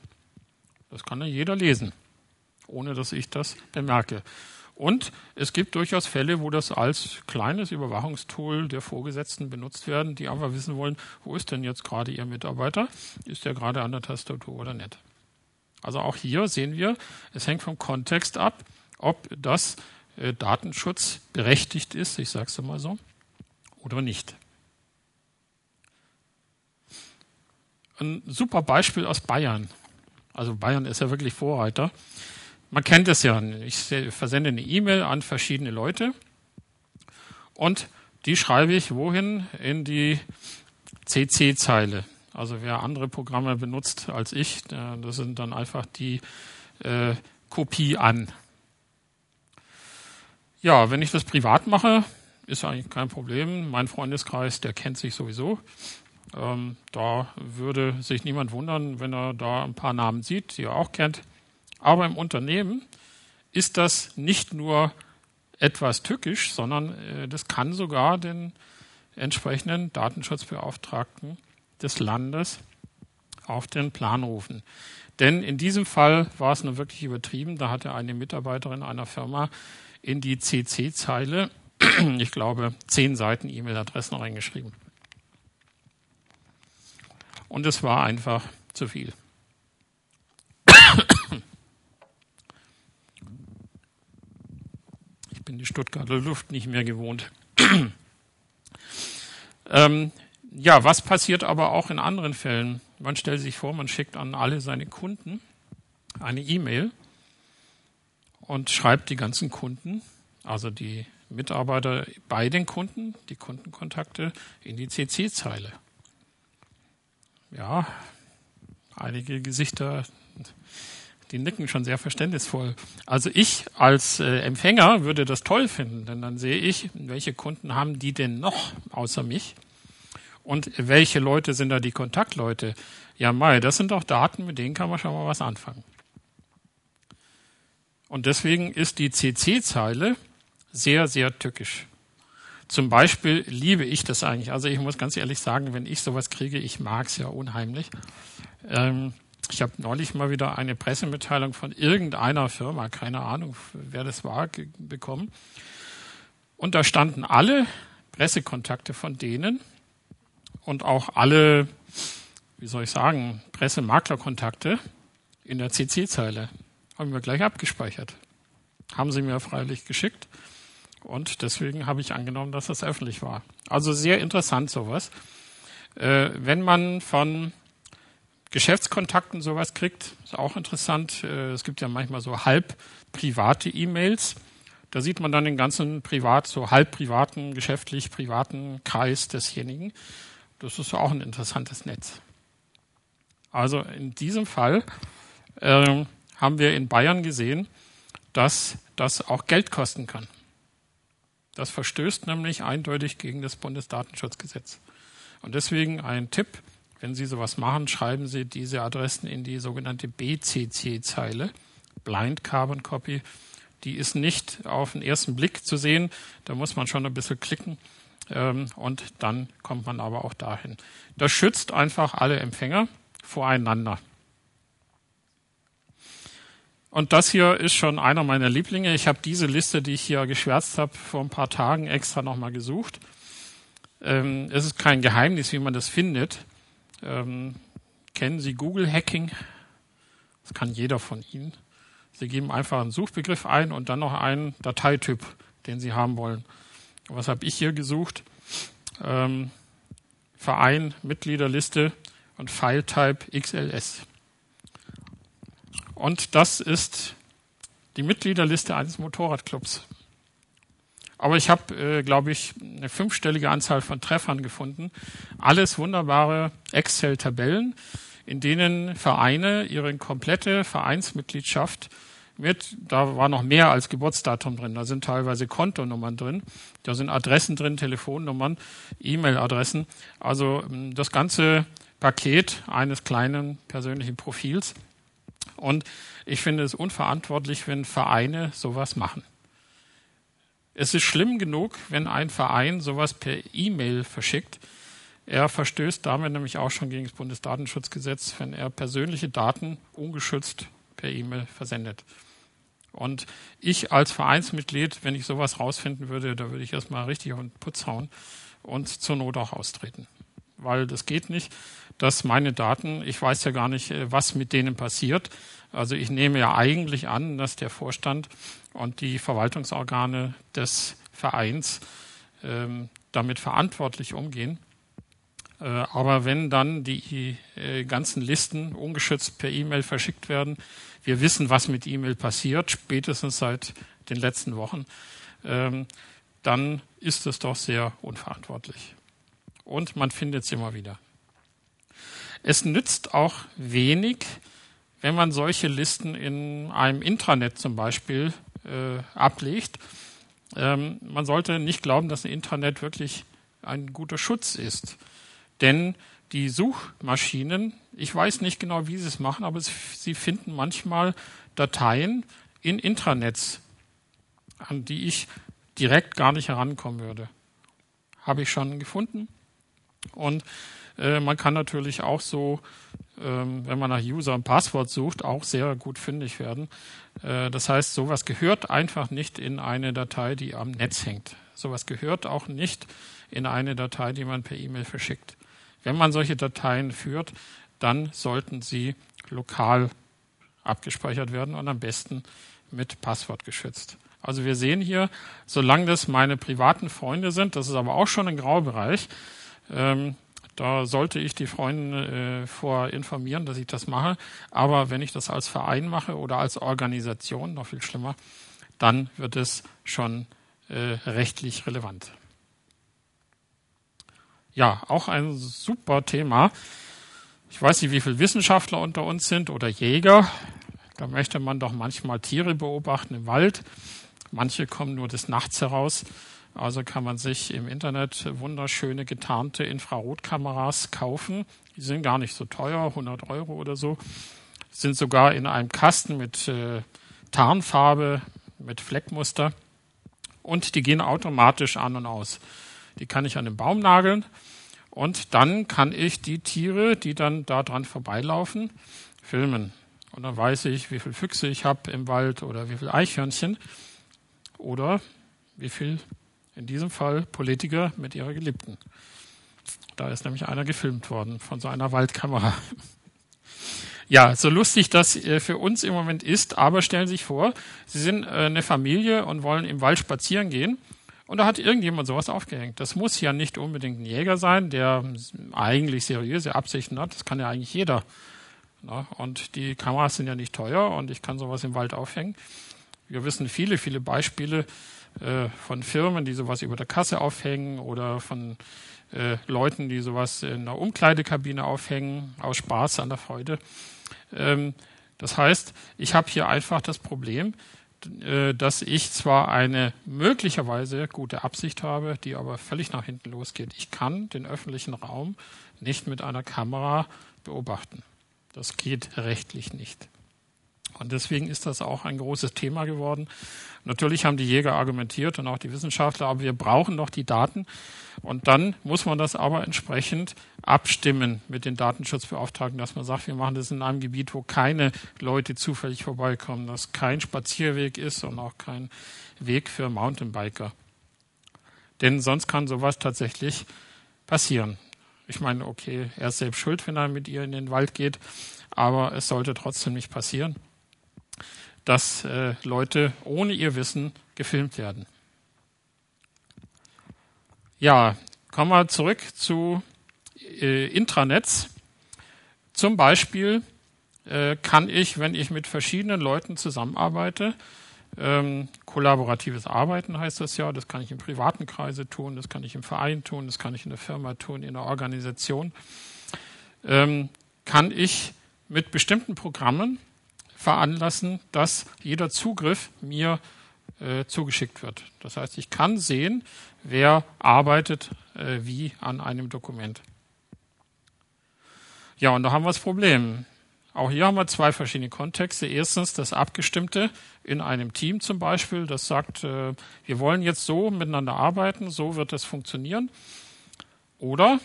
Das kann ja jeder lesen ohne dass ich das bemerke. Und es gibt durchaus Fälle, wo das als kleines Überwachungstool der Vorgesetzten benutzt werden, die einfach wissen wollen, wo ist denn jetzt gerade Ihr Mitarbeiter? Ist er gerade an der Tastatur oder nicht? Also auch hier sehen wir, es hängt vom Kontext ab, ob das äh, Datenschutz berechtigt ist, ich sage es mal so, oder nicht. Ein super Beispiel aus Bayern. Also Bayern ist ja wirklich Vorreiter. Man kennt es ja. Ich versende eine E-Mail an verschiedene Leute und die schreibe ich wohin? In die CC-Zeile. Also wer andere Programme benutzt als ich, das sind dann einfach die äh, Kopie an. Ja, wenn ich das privat mache, ist eigentlich kein Problem. Mein Freundeskreis, der kennt sich sowieso. Ähm, da würde sich niemand wundern, wenn er da ein paar Namen sieht, die er auch kennt. Aber im Unternehmen ist das nicht nur etwas tückisch, sondern äh, das kann sogar den entsprechenden Datenschutzbeauftragten des Landes auf den Plan rufen. Denn in diesem Fall war es nur wirklich übertrieben. Da hatte eine Mitarbeiterin einer Firma in die CC-Zeile, *clears throat* ich glaube, zehn Seiten E-Mail-Adressen reingeschrieben. Und es war einfach zu viel. Ich bin die Stuttgarter Luft nicht mehr gewohnt. *clears throat* ähm, ja, was passiert aber auch in anderen Fällen? Man stellt sich vor, man schickt an alle seine Kunden eine E-Mail und schreibt die ganzen Kunden, also die Mitarbeiter bei den Kunden, die Kundenkontakte in die CC-Zeile ja, einige Gesichter, die nicken schon sehr verständnisvoll. Also ich als äh, Empfänger würde das toll finden, denn dann sehe ich, welche Kunden haben die denn noch außer mich und welche Leute sind da die Kontaktleute. Ja, Mai, das sind doch Daten, mit denen kann man schon mal was anfangen. Und deswegen ist die CC-Zeile sehr, sehr tückisch. Zum Beispiel liebe ich das eigentlich. Also ich muss ganz ehrlich sagen, wenn ich sowas kriege, ich mag es ja unheimlich. Ähm, ich habe neulich mal wieder eine Pressemitteilung von irgendeiner Firma, keine Ahnung, wer das war, bekommen. Und da standen alle Pressekontakte von denen und auch alle, wie soll ich sagen, Pressemaklerkontakte in der CC-Zeile. Haben wir gleich abgespeichert. Haben sie mir freilich geschickt. Und deswegen habe ich angenommen, dass das öffentlich war. Also sehr interessant sowas. Äh, wenn man von Geschäftskontakten sowas kriegt, ist auch interessant. Äh, es gibt ja manchmal so halb private E-Mails. Da sieht man dann den ganzen privat, so halb privaten, geschäftlich privaten Kreis desjenigen. Das ist auch ein interessantes Netz. Also in diesem Fall äh, haben wir in Bayern gesehen, dass das auch Geld kosten kann. Das verstößt nämlich eindeutig gegen das Bundesdatenschutzgesetz. Und deswegen ein Tipp, wenn Sie sowas machen, schreiben Sie diese Adressen in die sogenannte BCC-Zeile, Blind Carbon Copy. Die ist nicht auf den ersten Blick zu sehen, da muss man schon ein bisschen klicken ähm, und dann kommt man aber auch dahin. Das schützt einfach alle Empfänger voreinander. Und das hier ist schon einer meiner Lieblinge. Ich habe diese Liste, die ich hier geschwärzt habe, vor ein paar Tagen extra nochmal gesucht. Ähm, es ist kein Geheimnis, wie man das findet. Ähm, kennen Sie Google Hacking? Das kann jeder von Ihnen. Sie geben einfach einen Suchbegriff ein und dann noch einen Dateityp, den Sie haben wollen. Was habe ich hier gesucht? Ähm, Verein, Mitgliederliste und File-Type XLS. Und das ist die Mitgliederliste eines Motorradclubs. Aber ich habe, äh, glaube ich, eine fünfstellige Anzahl von Treffern gefunden. Alles wunderbare Excel-Tabellen, in denen Vereine ihre komplette Vereinsmitgliedschaft mit, da war noch mehr als Geburtsdatum drin, da sind teilweise Kontonummern drin, da sind Adressen drin, Telefonnummern, E-Mail-Adressen. Also ähm, das ganze Paket eines kleinen persönlichen Profils und ich finde es unverantwortlich, wenn Vereine sowas machen. Es ist schlimm genug, wenn ein Verein sowas per E-Mail verschickt. Er verstößt damit nämlich auch schon gegen das Bundesdatenschutzgesetz, wenn er persönliche Daten ungeschützt per E-Mail versendet. Und ich als Vereinsmitglied, wenn ich sowas rausfinden würde, da würde ich erstmal richtig auf den Putz hauen und zur Not auch austreten. weil das geht nicht, dass meine Daten, ich weiß ja gar nicht, äh, was mit denen passiert. Also ich nehme ja eigentlich an, dass der Vorstand und die Verwaltungsorgane des Vereins ähm, damit verantwortlich umgehen. Äh, aber wenn dann die äh, ganzen Listen ungeschützt per E-Mail verschickt werden, wir wissen, was mit E-Mail passiert, spätestens seit den letzten Wochen, ähm, dann ist es doch sehr unverantwortlich. Und man findet es immer wieder. Es nützt auch wenig, wenn man solche Listen in einem Intranet zum Beispiel äh, ablegt. Ähm, man sollte nicht glauben, dass ein Intranet wirklich ein guter Schutz ist. Denn die Suchmaschinen, ich weiß nicht genau, wie sie es machen, aber sie finden manchmal Dateien in Intranets, an die ich direkt gar nicht herankommen würde. Habe ich schon gefunden. Und äh, man kann natürlich auch so, wenn man nach User und Passwort sucht, auch sehr gut fündig werden. Äh, das heißt, sowas gehört einfach nicht in eine Datei, die am Netz hängt. Sowas gehört auch nicht in eine Datei, die man per E-Mail verschickt. Wenn man solche Dateien führt, dann sollten sie lokal abgespeichert werden und am besten mit Passwort geschützt. Also wir sehen hier, solange das meine privaten Freunde sind, das ist aber auch schon ein Graubereich, ähm, da sollte ich die Freunde äh, vor informieren, dass ich das mache. Aber wenn ich das als Verein mache oder als Organisation, noch viel schlimmer, dann wird es schon äh, rechtlich relevant. Ja, auch ein super Thema. Ich weiß nicht, wie viele Wissenschaftler unter uns sind oder Jäger. Da möchte man doch manchmal Tiere beobachten im Wald. Manche kommen nur des Nachts heraus. Also kann man sich im Internet wunderschöne getarnte Infrarotkameras kaufen. Die sind gar nicht so teuer, 100 Euro oder so. Sind sogar in einem Kasten mit äh, Tarnfarbe, mit Fleckmuster. Und die gehen automatisch an und aus. Die kann ich an den Baum nageln. Und dann kann ich die Tiere, die dann da dran vorbeilaufen, filmen. Und dann weiß ich, wie viele Füchse ich habe im Wald oder wie viele Eichhörnchen oder wie viel, in diesem Fall, Politiker mit ihrer Geliebten. Da ist nämlich einer gefilmt worden von so einer Waldkamera. Ja, so lustig das äh, für uns im Moment ist, aber stellen Sie sich vor, Sie sind äh, eine Familie und wollen im Wald spazieren gehen und da hat irgendjemand sowas aufgehängt. Das muss ja nicht unbedingt ein Jäger sein, der eigentlich seriöse Absichten hat. Das kann ja eigentlich jeder. Und die Kameras sind ja nicht teuer und ich kann sowas im Wald aufhängen. Wir wissen viele, viele Beispiele äh, von Firmen, die sowas über der Kasse aufhängen oder von äh, Leuten, die sowas in der Umkleidekabine aufhängen, aus Spaß an der Freude. Ähm, das heißt, ich habe hier einfach das Problem, äh, dass ich zwar eine möglicherweise gute Absicht habe, die aber völlig nach hinten losgeht. Ich kann den öffentlichen Raum nicht mit einer Kamera beobachten. Das geht rechtlich nicht. Und deswegen ist das auch ein großes Thema geworden. Natürlich haben die Jäger argumentiert und auch die Wissenschaftler, aber wir brauchen doch die Daten. Und dann muss man das aber entsprechend abstimmen mit den Datenschutzbeauftragten, dass man sagt, wir machen das in einem Gebiet, wo keine Leute zufällig vorbeikommen, dass kein Spazierweg ist und auch kein Weg für Mountainbiker. Denn sonst kann sowas tatsächlich passieren. Ich meine, okay, er ist selbst schuld, wenn er mit ihr in den Wald geht, aber es sollte trotzdem nicht passieren dass äh, Leute ohne ihr Wissen gefilmt werden. Ja, kommen wir zurück zu äh, Intranets. Zum Beispiel äh, kann ich, wenn ich mit verschiedenen Leuten zusammenarbeite, ähm, kollaboratives Arbeiten heißt das ja, das kann ich im privaten Kreise tun, das kann ich im Verein tun, das kann ich in der Firma tun, in der Organisation, ähm, kann ich mit bestimmten Programmen veranlassen, dass jeder Zugriff mir äh, zugeschickt wird. Das heißt, ich kann sehen, wer arbeitet äh, wie an einem Dokument. Ja, und da haben wir das Problem. Auch hier haben wir zwei verschiedene Kontexte. Erstens das Abgestimmte in einem Team zum Beispiel, das sagt, äh, wir wollen jetzt so miteinander arbeiten, so wird es funktionieren. Oder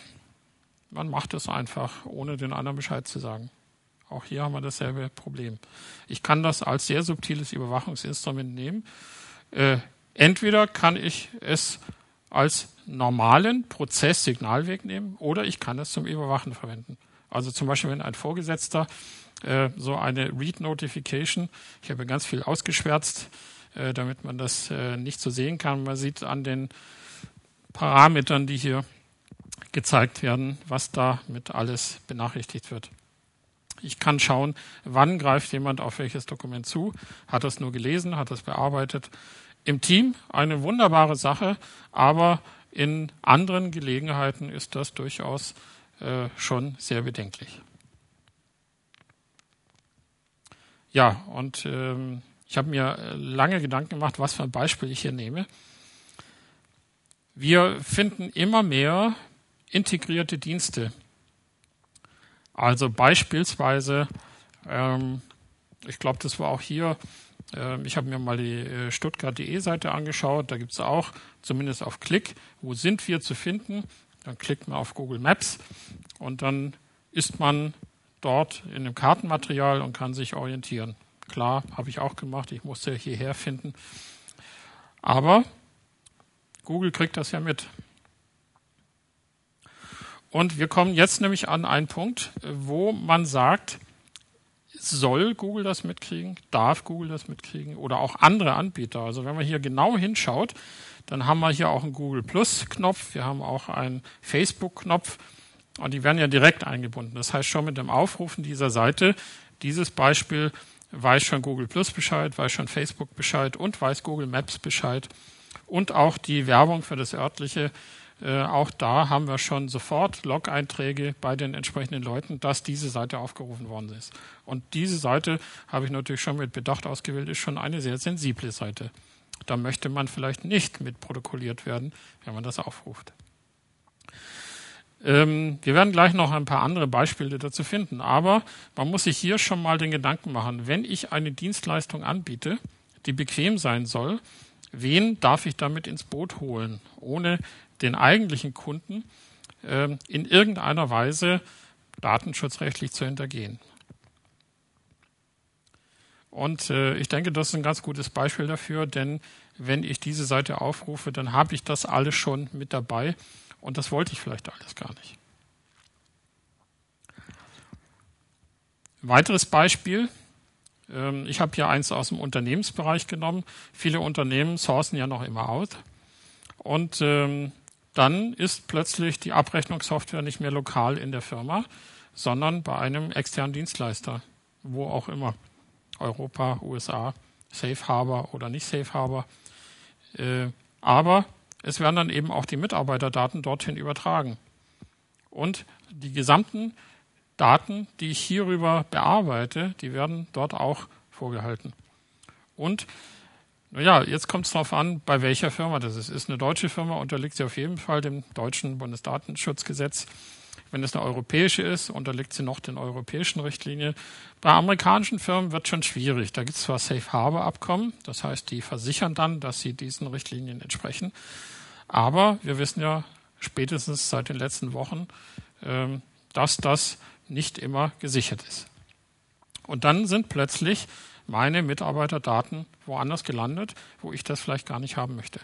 man macht es einfach, ohne den anderen Bescheid zu sagen. Auch hier haben wir dasselbe Problem. Ich kann das als sehr subtiles Überwachungsinstrument nehmen. Äh, entweder kann ich es als normalen Prozesssignalweg nehmen oder ich kann es zum Überwachen verwenden. Also zum Beispiel, wenn ein Vorgesetzter äh, so eine Read-Notification, ich habe ganz viel ausgeschwärzt, äh, damit man das äh, nicht so sehen kann. Man sieht an den Parametern, die hier gezeigt werden, was damit alles benachrichtigt wird. Ich kann schauen, wann greift jemand auf welches Dokument zu, hat es nur gelesen, hat es bearbeitet. Im Team eine wunderbare Sache, aber in anderen Gelegenheiten ist das durchaus äh, schon sehr bedenklich. Ja, und ähm, ich habe mir lange Gedanken gemacht, was für ein Beispiel ich hier nehme. Wir finden immer mehr integrierte Dienste. Also beispielsweise, ähm, ich glaube, das war auch hier, äh, ich habe mir mal die äh, Stuttgart.de Seite angeschaut, da gibt es auch, zumindest auf Klick, wo sind wir zu finden. Dann klickt man auf Google Maps und dann ist man dort in dem Kartenmaterial und kann sich orientieren. Klar, habe ich auch gemacht, ich musste hierher finden. Aber Google kriegt das ja mit. Und wir kommen jetzt nämlich an einen Punkt, wo man sagt, soll Google das mitkriegen? Darf Google das mitkriegen? Oder auch andere Anbieter? Also wenn man hier genau hinschaut, dann haben wir hier auch einen Google Plus Knopf, wir haben auch einen Facebook Knopf und die werden ja direkt eingebunden. Das heißt schon mit dem Aufrufen dieser Seite, dieses Beispiel weiß schon Google Plus Bescheid, weiß schon Facebook Bescheid und weiß Google Maps Bescheid und auch die Werbung für das örtliche äh, auch da haben wir schon sofort Log-Einträge bei den entsprechenden Leuten, dass diese Seite aufgerufen worden ist. Und diese Seite habe ich natürlich schon mit Bedacht ausgewählt, ist schon eine sehr sensible Seite. Da möchte man vielleicht nicht mit protokolliert werden, wenn man das aufruft. Ähm, wir werden gleich noch ein paar andere Beispiele dazu finden, aber man muss sich hier schon mal den Gedanken machen, wenn ich eine Dienstleistung anbiete, die bequem sein soll, wen darf ich damit ins Boot holen, ohne den eigentlichen Kunden äh, in irgendeiner Weise datenschutzrechtlich zu hintergehen. Und äh, ich denke, das ist ein ganz gutes Beispiel dafür, denn wenn ich diese Seite aufrufe, dann habe ich das alles schon mit dabei und das wollte ich vielleicht alles gar nicht. Weiteres Beispiel, ähm, ich habe hier eins aus dem Unternehmensbereich genommen. Viele Unternehmen sourcen ja noch immer aus. Und ähm, dann ist plötzlich die Abrechnungssoftware nicht mehr lokal in der Firma, sondern bei einem externen Dienstleister, wo auch immer. Europa, USA, Safe Harbor oder nicht Safe Harbor. Äh, aber es werden dann eben auch die Mitarbeiterdaten dorthin übertragen. Und die gesamten Daten, die ich hierüber bearbeite, die werden dort auch vorgehalten. Und naja, jetzt kommt es darauf an, bei welcher Firma das ist. Ist eine deutsche Firma, unterliegt sie auf jeden Fall dem deutschen Bundesdatenschutzgesetz. Wenn es eine europäische ist, unterliegt sie noch den europäischen Richtlinien. Bei amerikanischen Firmen wird schon schwierig. Da gibt es zwar Safe Harbor Abkommen, das heißt, die versichern dann, dass sie diesen Richtlinien entsprechen. Aber wir wissen ja spätestens seit den letzten Wochen, ähm, dass das nicht immer gesichert ist. Und dann sind plötzlich meine Mitarbeiterdaten woanders gelandet, wo ich das vielleicht gar nicht haben möchte.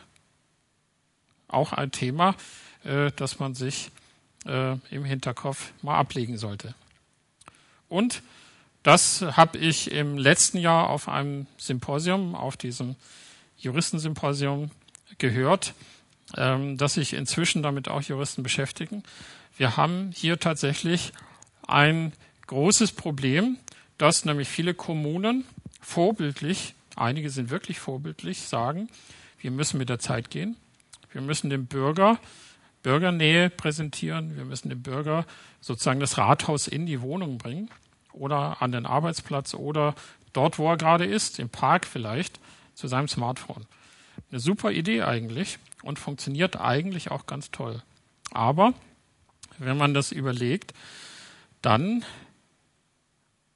Auch ein Thema, äh, das man sich äh, im Hinterkopf mal ablegen sollte. Und das habe ich im letzten Jahr auf einem Symposium, auf diesem Juristensymposium gehört, ähm, dass sich inzwischen damit auch Juristen beschäftigen. Wir haben hier tatsächlich ein großes Problem, dass nämlich viele Kommunen vorbildlich, einige sind wirklich vorbildlich, sagen, wir müssen mit der Zeit gehen. Wir müssen dem Bürger Bürgernähe präsentieren. Wir müssen dem Bürger sozusagen das Rathaus in die Wohnung bringen oder an den Arbeitsplatz oder dort, wo er gerade ist, im Park vielleicht, zu seinem Smartphone. Eine super Idee eigentlich und funktioniert eigentlich auch ganz toll. Aber wenn man das überlegt, dann,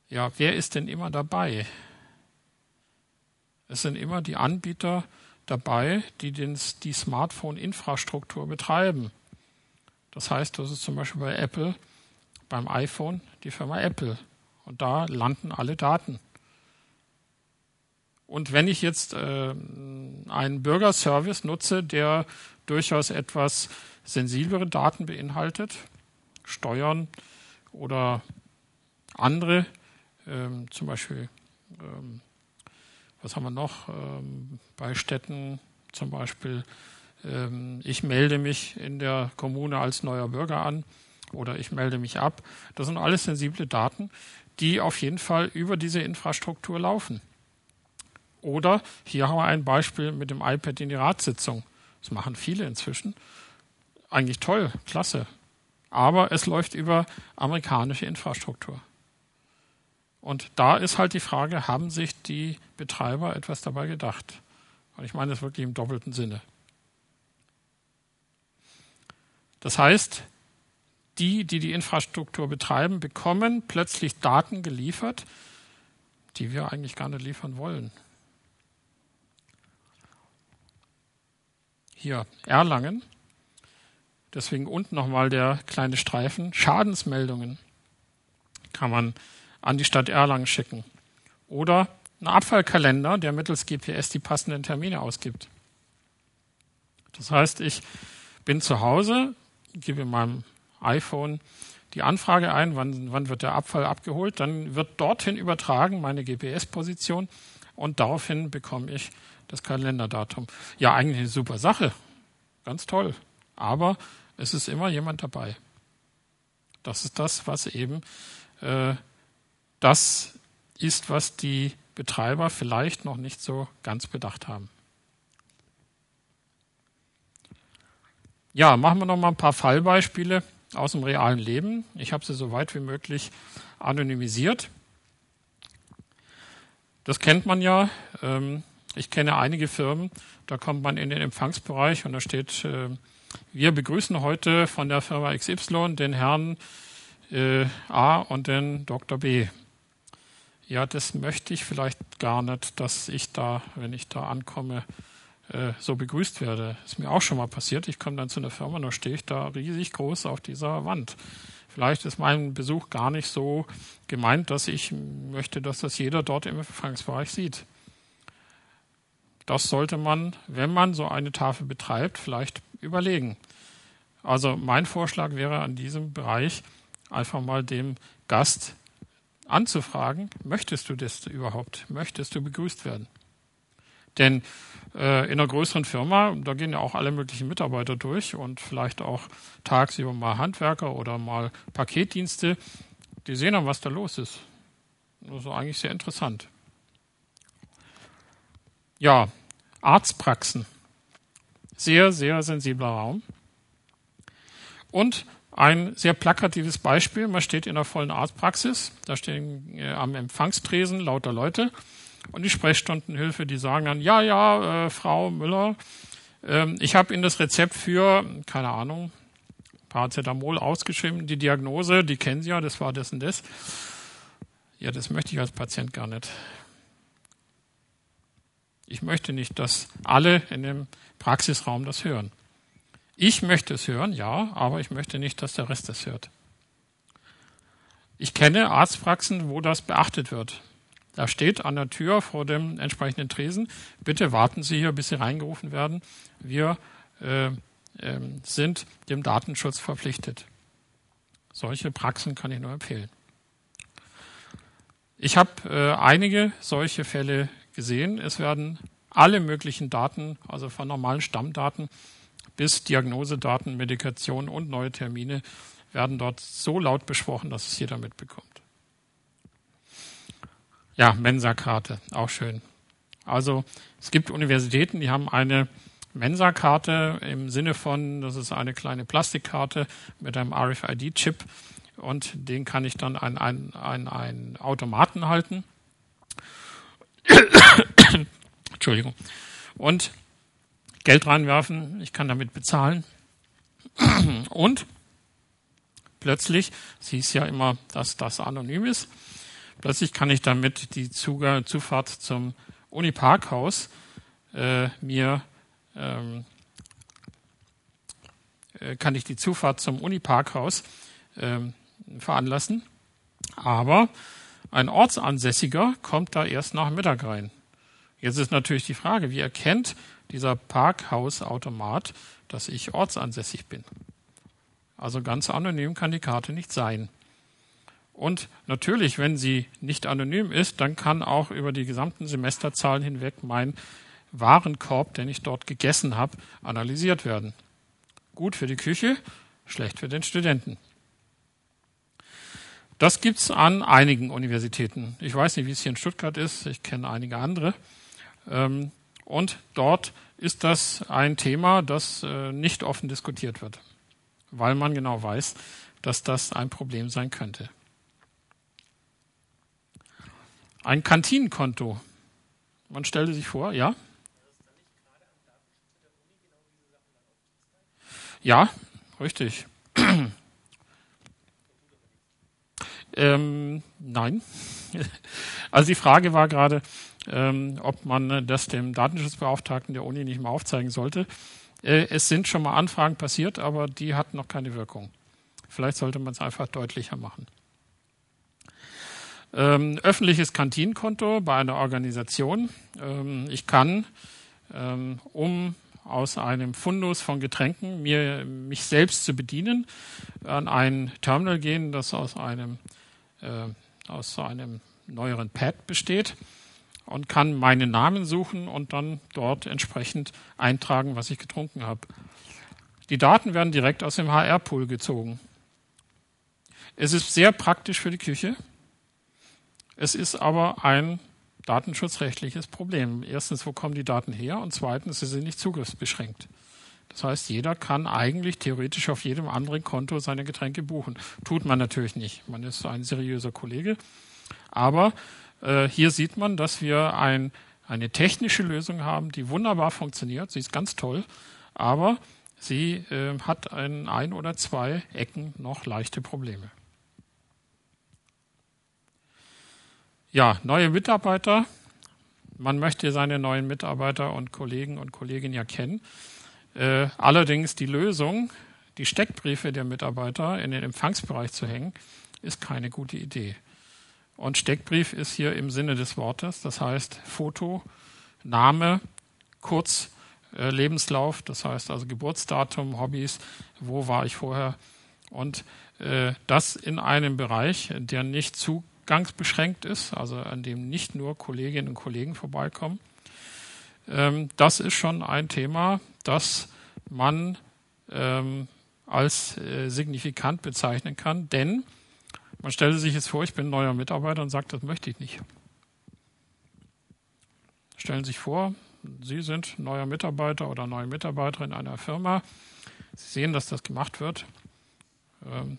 ja, wer ist denn immer dabei? Es sind immer die Anbieter dabei, die den, die Smartphone-Infrastruktur betreiben. Das heißt, das ist zum Beispiel bei Apple, beim iPhone, die Firma Apple. Und da landen alle Daten. Und wenn ich jetzt äh, einen Bürgerservice nutze, der durchaus etwas sensiblere Daten beinhaltet, Steuern oder andere, ähm, zum Beispiel, ähm, was haben wir noch, ähm, bei Städten zum Beispiel, ähm, ich melde mich in der Kommune als neuer Bürger an oder ich melde mich ab. Das sind alles sensible Daten, die auf jeden Fall über diese Infrastruktur laufen. Oder hier haben wir ein Beispiel mit dem iPad in die Ratssitzung. Das machen viele inzwischen. Eigentlich toll, klasse. Aber es läuft über amerikanische Infrastruktur. Und da ist halt die Frage, haben sich die Betreiber etwas dabei gedacht? Und ich meine das wirklich im doppelten Sinne. Das heißt, die, die die Infrastruktur betreiben, bekommen plötzlich Daten geliefert, die wir eigentlich gar nicht liefern wollen. Hier Erlangen. Deswegen unten nochmal der kleine Streifen. Schadensmeldungen kann man an die Stadt Erlangen schicken. Oder ein Abfallkalender, der mittels GPS die passenden Termine ausgibt. Das heißt, ich bin zu Hause, gebe in meinem iPhone die Anfrage ein, wann, wann wird der Abfall abgeholt, dann wird dorthin übertragen meine GPS-Position und daraufhin bekomme ich das Kalenderdatum. Ja, eigentlich eine super Sache. Ganz toll. Aber es ist immer jemand dabei. Das ist das, was eben äh, das ist, was die Betreiber vielleicht noch nicht so ganz bedacht haben. Ja, machen wir noch mal ein paar Fallbeispiele aus dem realen Leben. Ich habe sie so weit wie möglich anonymisiert. Das kennt man ja. Ähm, ich kenne einige Firmen, da kommt man in den Empfangsbereich und da steht, äh, wir begrüßen heute von der Firma XY den Herrn äh, A und den Dr. B. Ja, das möchte ich vielleicht gar nicht, dass ich da, wenn ich da ankomme, äh, so begrüßt werde. Ist mir auch schon mal passiert. Ich komme dann zu einer Firma, da stehe ich da riesig groß auf dieser Wand. Vielleicht ist mein Besuch gar nicht so gemeint, dass ich möchte, dass das jeder dort im Empfangsbereich sieht. Das sollte man, wenn man so eine Tafel betreibt, vielleicht überlegen. Also mein Vorschlag wäre an diesem Bereich einfach mal dem Gast anzufragen, möchtest du das überhaupt? Möchtest du begrüßt werden? Denn äh, in einer größeren Firma, da gehen ja auch alle möglichen Mitarbeiter durch und vielleicht auch tagsüber mal Handwerker oder mal Paketdienste, die sehen dann, was da los ist. Das ist eigentlich sehr interessant. Ja, Arztpraxen. Sehr, sehr sensibler Raum. Und ein sehr plakatives Beispiel. Man steht in einer vollen Arztpraxis. Da stehen äh, am Empfangstresen lauter Leute. Und die Sprechstundenhilfe, die sagen dann, ja, ja, äh, Frau Müller, äh, ich habe Ihnen das Rezept für, keine Ahnung, Paracetamol ausgeschrieben. Die Diagnose, die kennen Sie ja, das war das und das. Ja, das möchte ich als Patient gar nicht. Ich möchte nicht, dass alle in dem Praxisraum das hören. Ich möchte es hören, ja, aber ich möchte nicht, dass der Rest es hört. Ich kenne Arztpraxen, wo das beachtet wird. Da steht an der Tür vor dem entsprechenden Tresen, bitte warten Sie hier, bis Sie reingerufen werden. Wir äh, äh, sind dem Datenschutz verpflichtet. Solche Praxen kann ich nur empfehlen. Ich habe äh, einige solche Fälle gesehen. Es werden alle möglichen Daten, also von normalen Stammdaten bis Diagnosedaten, Medikation und neue Termine, werden dort so laut besprochen, dass es jeder mitbekommt. Ja, Mensa-Karte, auch schön. Also es gibt Universitäten, die haben eine Mensa-Karte im Sinne von, das ist eine kleine Plastikkarte mit einem RFID-Chip und den kann ich dann an einen Automaten halten *coughs* Entschuldigung. Und Geld reinwerfen, ich kann damit bezahlen. *clears throat* Und plötzlich, sie ist ja immer, dass das anonym ist, plötzlich kann ich damit die Zugang, Zufahrt zum Uniparkhaus äh, mir ähm, äh, kann ich die Zufahrt zum Uniparkhaus ähm, veranlassen. Aber ein Ortsansässiger kommt da erst nach Mittag rein. Jetzt ist natürlich die Frage, wie erkennt dieser Parkhausautomat, dass ich ortsansässig bin? Also ganz anonym kann die Karte nicht sein. Und natürlich, wenn sie nicht anonym ist, dann kann auch über die gesamten Semesterzahlen hinweg mein Warenkorb, den ich dort gegessen habe, analysiert werden. Gut für die Küche, schlecht für den Studenten. Das gibt's an einigen Universitäten. Ich weiß nicht, wie es hier in Stuttgart ist. Ich kenne einige andere. Ähm, und dort ist das ein Thema, das äh, nicht offen diskutiert wird, weil man genau weiß, dass das ein Problem sein könnte. Ein Kantinenkonto. Man stellte sich vor, ja? Ja, richtig. *clears throat* Ähm, nein. *laughs* Also die Frage war gerade, ähm, ob man das dem Datenschutzbeauftragten der Uni nicht mal aufzeigen sollte. Äh, es sind schon mal Anfragen passiert, aber die hatten noch keine Wirkung. Vielleicht sollte man es einfach deutlicher machen. Ähm, öffentliches Kantinenkonto bei einer Organisation. Ähm, ich kann, ähm, um aus einem Fundus von Getränken mir mich selbst zu bedienen, an ein Terminal gehen, das aus einem äh, aus einem neueren Pad besteht und kann meinen Namen suchen und dann dort entsprechend eintragen, was ich getrunken habe. Die Daten werden direkt aus dem HR-Pool gezogen. Es ist sehr praktisch für die Küche. Es ist aber ein datenschutzrechtliches Problem. Erstens, wo kommen die Daten her? Und zweitens, sie sind nicht zugriffsbeschränkt. Das heißt, jeder kann eigentlich theoretisch auf jedem anderen Konto seine Getränke buchen. Tut man natürlich nicht. Man ist ein seriöser Kollege. Aber äh, hier sieht man, dass wir ein, eine technische Lösung haben, die wunderbar funktioniert. Sie ist ganz toll. Aber sie äh, hat in ein oder zwei Ecken noch leichte Probleme. Ja, neue Mitarbeiter. Man möchte seine neuen Mitarbeiter und Kollegen und Kolleginnen ja kennen. Äh, allerdings die Lösung, die Steckbriefe der Mitarbeiter in den Empfangsbereich zu hängen, ist keine gute Idee. Und Steckbrief ist hier im Sinne des Wortes, das heißt Foto, Name, kurz äh, Lebenslauf, das heißt also Geburtsdatum, Hobbys, wo war ich vorher und äh, das in einem Bereich, der nicht zugangsbeschränkt ist, also an dem nicht nur Kolleginnen und Kollegen vorbeikommen. Ähm, das ist schon ein Thema, das man ähm, als äh, signifikant bezeichnen kann, denn man stellt sich jetzt vor, ich bin neuer Mitarbeiter und sagt, das möchte ich nicht. Stellen Sie sich vor, Sie sind neuer Mitarbeiter oder neue Mitarbeiterin einer Firma. Sie sehen, dass das gemacht wird. Ähm,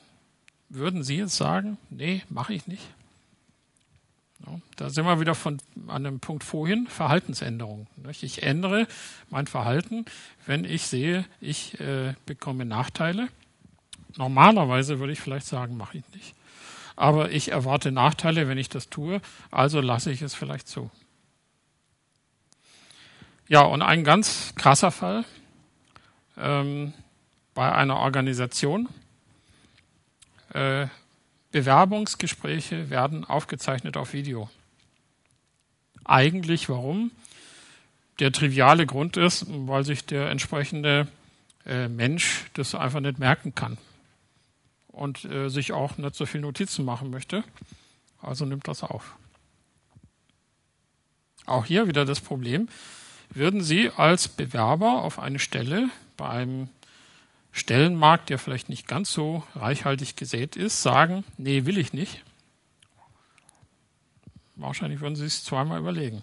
würden Sie jetzt sagen, nee, mache ich nicht? Da sind wir wieder von an dem Punkt vorhin, Verhaltensänderung. Ich ändere mein Verhalten, wenn ich sehe, ich äh, bekomme Nachteile. Normalerweise würde ich vielleicht sagen, mache ich nicht. Aber ich erwarte Nachteile, wenn ich das tue, also lasse ich es vielleicht zu. Ja, und ein ganz krasser Fall ähm, bei einer Organisation. Äh, Bewerbungsgespräche werden aufgezeichnet auf Video. Eigentlich warum? Der triviale Grund ist, weil sich der entsprechende äh, Mensch das einfach nicht merken kann und äh, sich auch nicht so viel Notizen machen möchte. Also nimmt das auf. Auch hier wieder das Problem. Würden Sie als Bewerber auf eine Stelle bei einem Stellenmarkt, der vielleicht nicht ganz so reichhaltig gesät ist, sagen, nee, will ich nicht. Wahrscheinlich würden Sie es zweimal überlegen.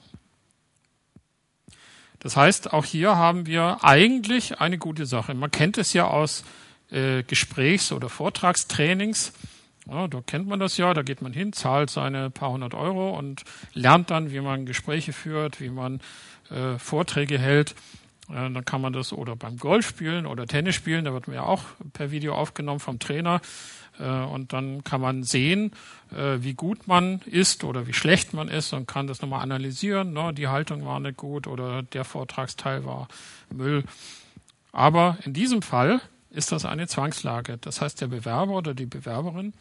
Das heißt, auch hier haben wir eigentlich eine gute Sache. Man kennt es ja aus äh, Gesprächs- oder Vortragstrainings. Ja, da kennt man das ja, da geht man hin, zahlt seine paar hundert Euro und lernt dann, wie man Gespräche führt, wie man äh, Vorträge hält. Äh, dann kann man das oder beim Golf spielen oder Tennis spielen, da wird mir ja auch per Video aufgenommen vom Trainer. Äh, und dann kann man sehen, äh, wie gut man ist oder wie schlecht man ist und kann das nochmal analysieren. Ne? Die Haltung war nicht gut oder der Vortragsteil war Müll. Aber in diesem Fall ist das eine Zwangslage. Das heißt, der Bewerber oder die Bewerberin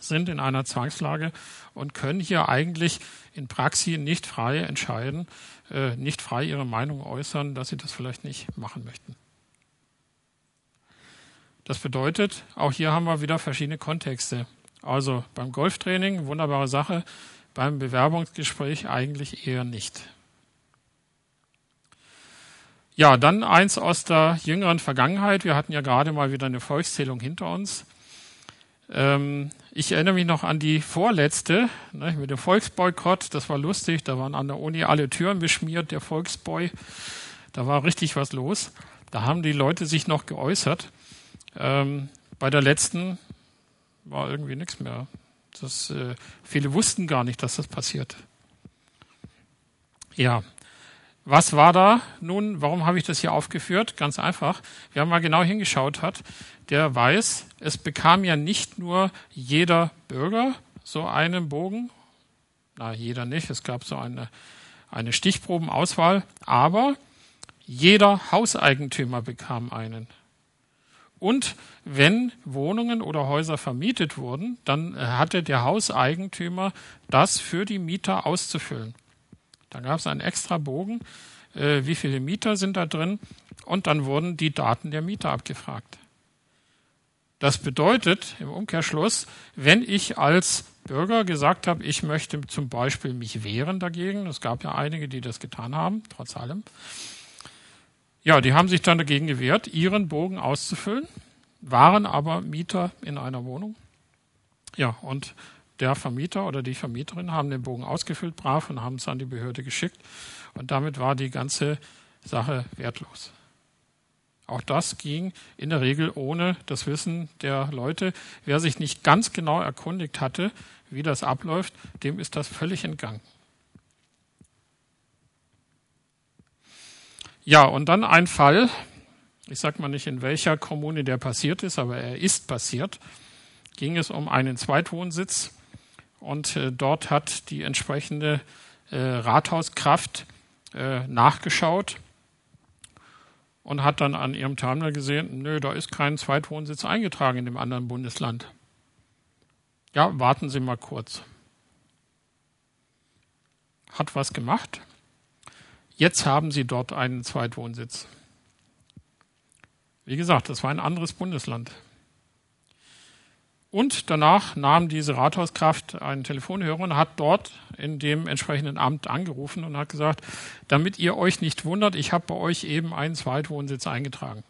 sind in einer Zwangslage und können hier eigentlich in Praxis nicht frei entscheiden, äh, nicht frei ihre Meinung äußern, dass sie das vielleicht nicht machen möchten. Das bedeutet, auch hier haben wir wieder verschiedene Kontexte. Also beim Golftraining, wunderbare Sache, beim Bewerbungsgespräch eigentlich eher nicht. Ja, dann eins aus der jüngeren Vergangenheit. Wir hatten ja gerade mal wieder eine Volkszählung hinter uns. Ähm, ich erinnere mich noch an die vorletzte ne, mit dem Volksboykott. Das war lustig. Da waren an der Uni alle Türen beschmiert, der Volksboy. Da war richtig was los. Da haben die Leute sich noch geäußert. Ähm, bei der letzten war irgendwie nichts mehr. Das, äh, viele wussten gar nicht, dass das passiert. Ja, was war da nun? Warum habe ich das hier aufgeführt? Ganz einfach. Wer mal genau hingeschaut hat, der weiß, es bekam ja nicht nur jeder Bürger so einen Bogen. Na, jeder nicht. Es gab so eine, eine Stichprobenauswahl. Aber jeder Hauseigentümer bekam einen. Und wenn Wohnungen oder Häuser vermietet wurden, dann hatte der Hauseigentümer das für die Mieter auszufüllen. Da gab es einen extra Bogen, äh, wie viele Mieter sind da drin, und dann wurden die Daten der Mieter abgefragt. Das bedeutet im Umkehrschluss, wenn ich als Bürger gesagt habe, ich möchte zum Beispiel mich wehren dagegen, es gab ja einige, die das getan haben, trotz allem, ja, die haben sich dann dagegen gewehrt, ihren Bogen auszufüllen, waren aber Mieter in einer Wohnung. Ja, und der Vermieter oder die Vermieterin haben den Bogen ausgefüllt, brav, und haben es an die Behörde geschickt. Und damit war die ganze Sache wertlos. Auch das ging in der Regel ohne das Wissen der Leute. Wer sich nicht ganz genau erkundigt hatte, wie das abläuft, dem ist das völlig entgangen. Ja, und dann ein Fall, ich sage mal nicht in welcher Kommune der passiert ist, aber er ist passiert, ging es um einen Zweitwohnsitz und äh, dort hat die entsprechende äh, Rathauskraft äh, nachgeschaut und hat dann an ihrem Terminal gesehen, nö, da ist kein Zweitwohnsitz eingetragen in dem anderen Bundesland. Ja, warten Sie mal kurz. Hat was gemacht, Jetzt haben sie dort einen Zweitwohnsitz. Wie gesagt, das war ein anderes Bundesland. Und danach nahm diese Rathauskraft einen Telefonhörer und hat dort in dem entsprechenden Amt angerufen und hat gesagt, damit ihr euch nicht wundert, ich habe bei euch eben einen Zweitwohnsitz eingetragen.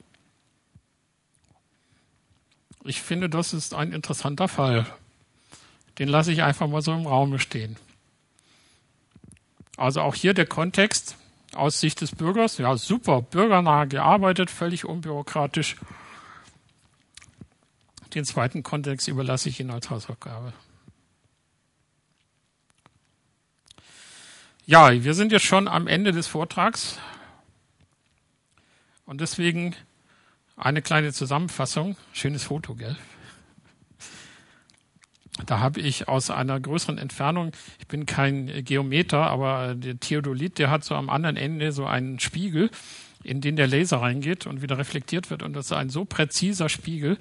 Ich finde, das ist ein interessanter Fall. Den lasse ich einfach mal so im Raum stehen. Also auch hier der Kontext aus Sicht des Bürgers, ja super, bürgernah gearbeitet, völlig unbürokratisch. Den zweiten Kontext überlasse ich Ihnen als Hausaufgabe. Ja, wir sind jetzt schon am Ende des Vortrags und deswegen eine kleine Zusammenfassung. Schönes Foto, gell? Da habe ich aus einer größeren Entfernung, ich bin kein Geometer, aber der Theodolit, der hat so am anderen Ende so einen Spiegel, in den der Laser reingeht und wieder reflektiert wird. Und das ist ein so präziser Spiegel,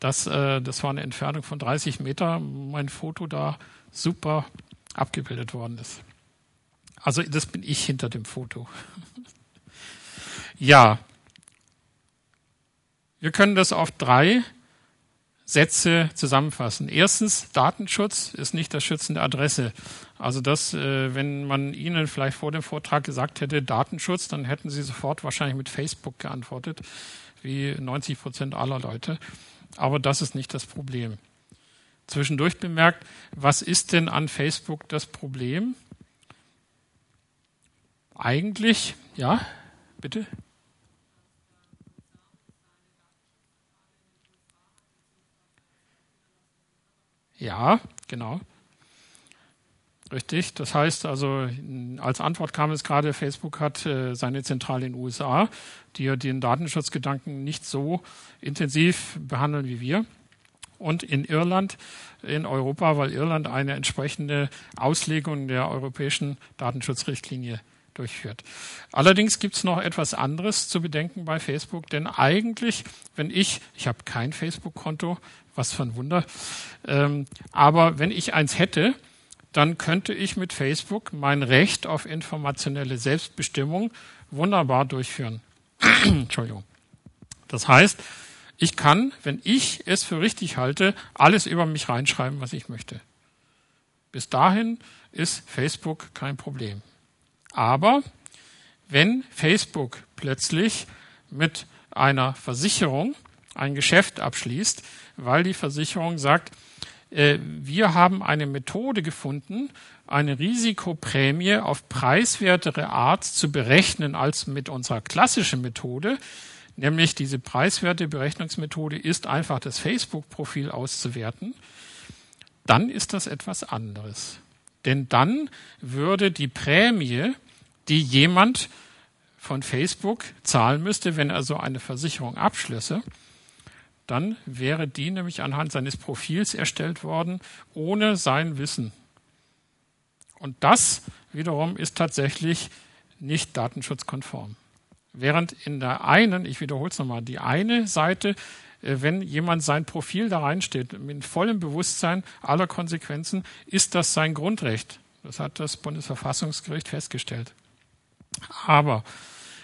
dass äh, das war eine Entfernung von 30 Meter, mein Foto da super abgebildet worden ist. Also das bin ich hinter dem Foto. *laughs* ja. Wir können das auf drei Sätze zusammenfassen. Erstens, Datenschutz ist nicht das Schützen der Adresse. Also das, äh, wenn man Ihnen vielleicht vor dem Vortrag gesagt hätte, Datenschutz, dann hätten Sie sofort wahrscheinlich mit Facebook geantwortet, wie 90 Prozent aller Leute. Aber das ist nicht das Problem. Zwischendurch bemerkt, was ist denn an Facebook das Problem? Eigentlich, ja, bitte? Ja, genau. Richtig. Das heißt also, als Antwort kam es gerade, Facebook hat äh, seine Zentrale in den USA, die ja den Datenschutzgedanken nicht so intensiv behandeln wie wir. Und in Irland, in Europa, weil Irland eine entsprechende Auslegung der europäischen Datenschutzrichtlinie durchführt. Allerdings gibt es noch etwas anderes zu bedenken bei Facebook, denn eigentlich, wenn ich, ich habe kein Facebook-Konto, was für ein Wunder, ähm, aber wenn ich eins hätte, dann könnte ich mit Facebook mein Recht auf informationelle Selbstbestimmung wunderbar durchführen. *clears throat* Entschuldigung. Das heißt, ich kann, wenn ich es für richtig halte, alles über mich reinschreiben, was ich möchte. Bis dahin ist Facebook kein Problem. Aber wenn Facebook plötzlich mit einer Versicherung ein Geschäft abschließt, weil die Versicherung sagt, äh, wir haben eine Methode gefunden, eine Risikoprämie auf preiswertere Art zu berechnen als mit unserer klassischen Methode, nämlich diese preiswerte Berechnungsmethode ist einfach das Facebook-Profil auszuwerten, dann ist das etwas anderes. Denn dann würde die Prämie, die jemand von Facebook zahlen müsste, wenn er so eine Versicherung abschlösse, dann wäre die nämlich anhand seines Profils erstellt worden, ohne sein Wissen. Und das wiederum ist tatsächlich nicht datenschutzkonform. Während in der einen, ich wiederhole es nochmal, die eine Seite, äh, wenn jemand sein Profil da reinsteht, mit vollem Bewusstsein aller Konsequenzen, ist das sein Grundrecht. Das hat das Bundesverfassungsgericht festgestellt. Aber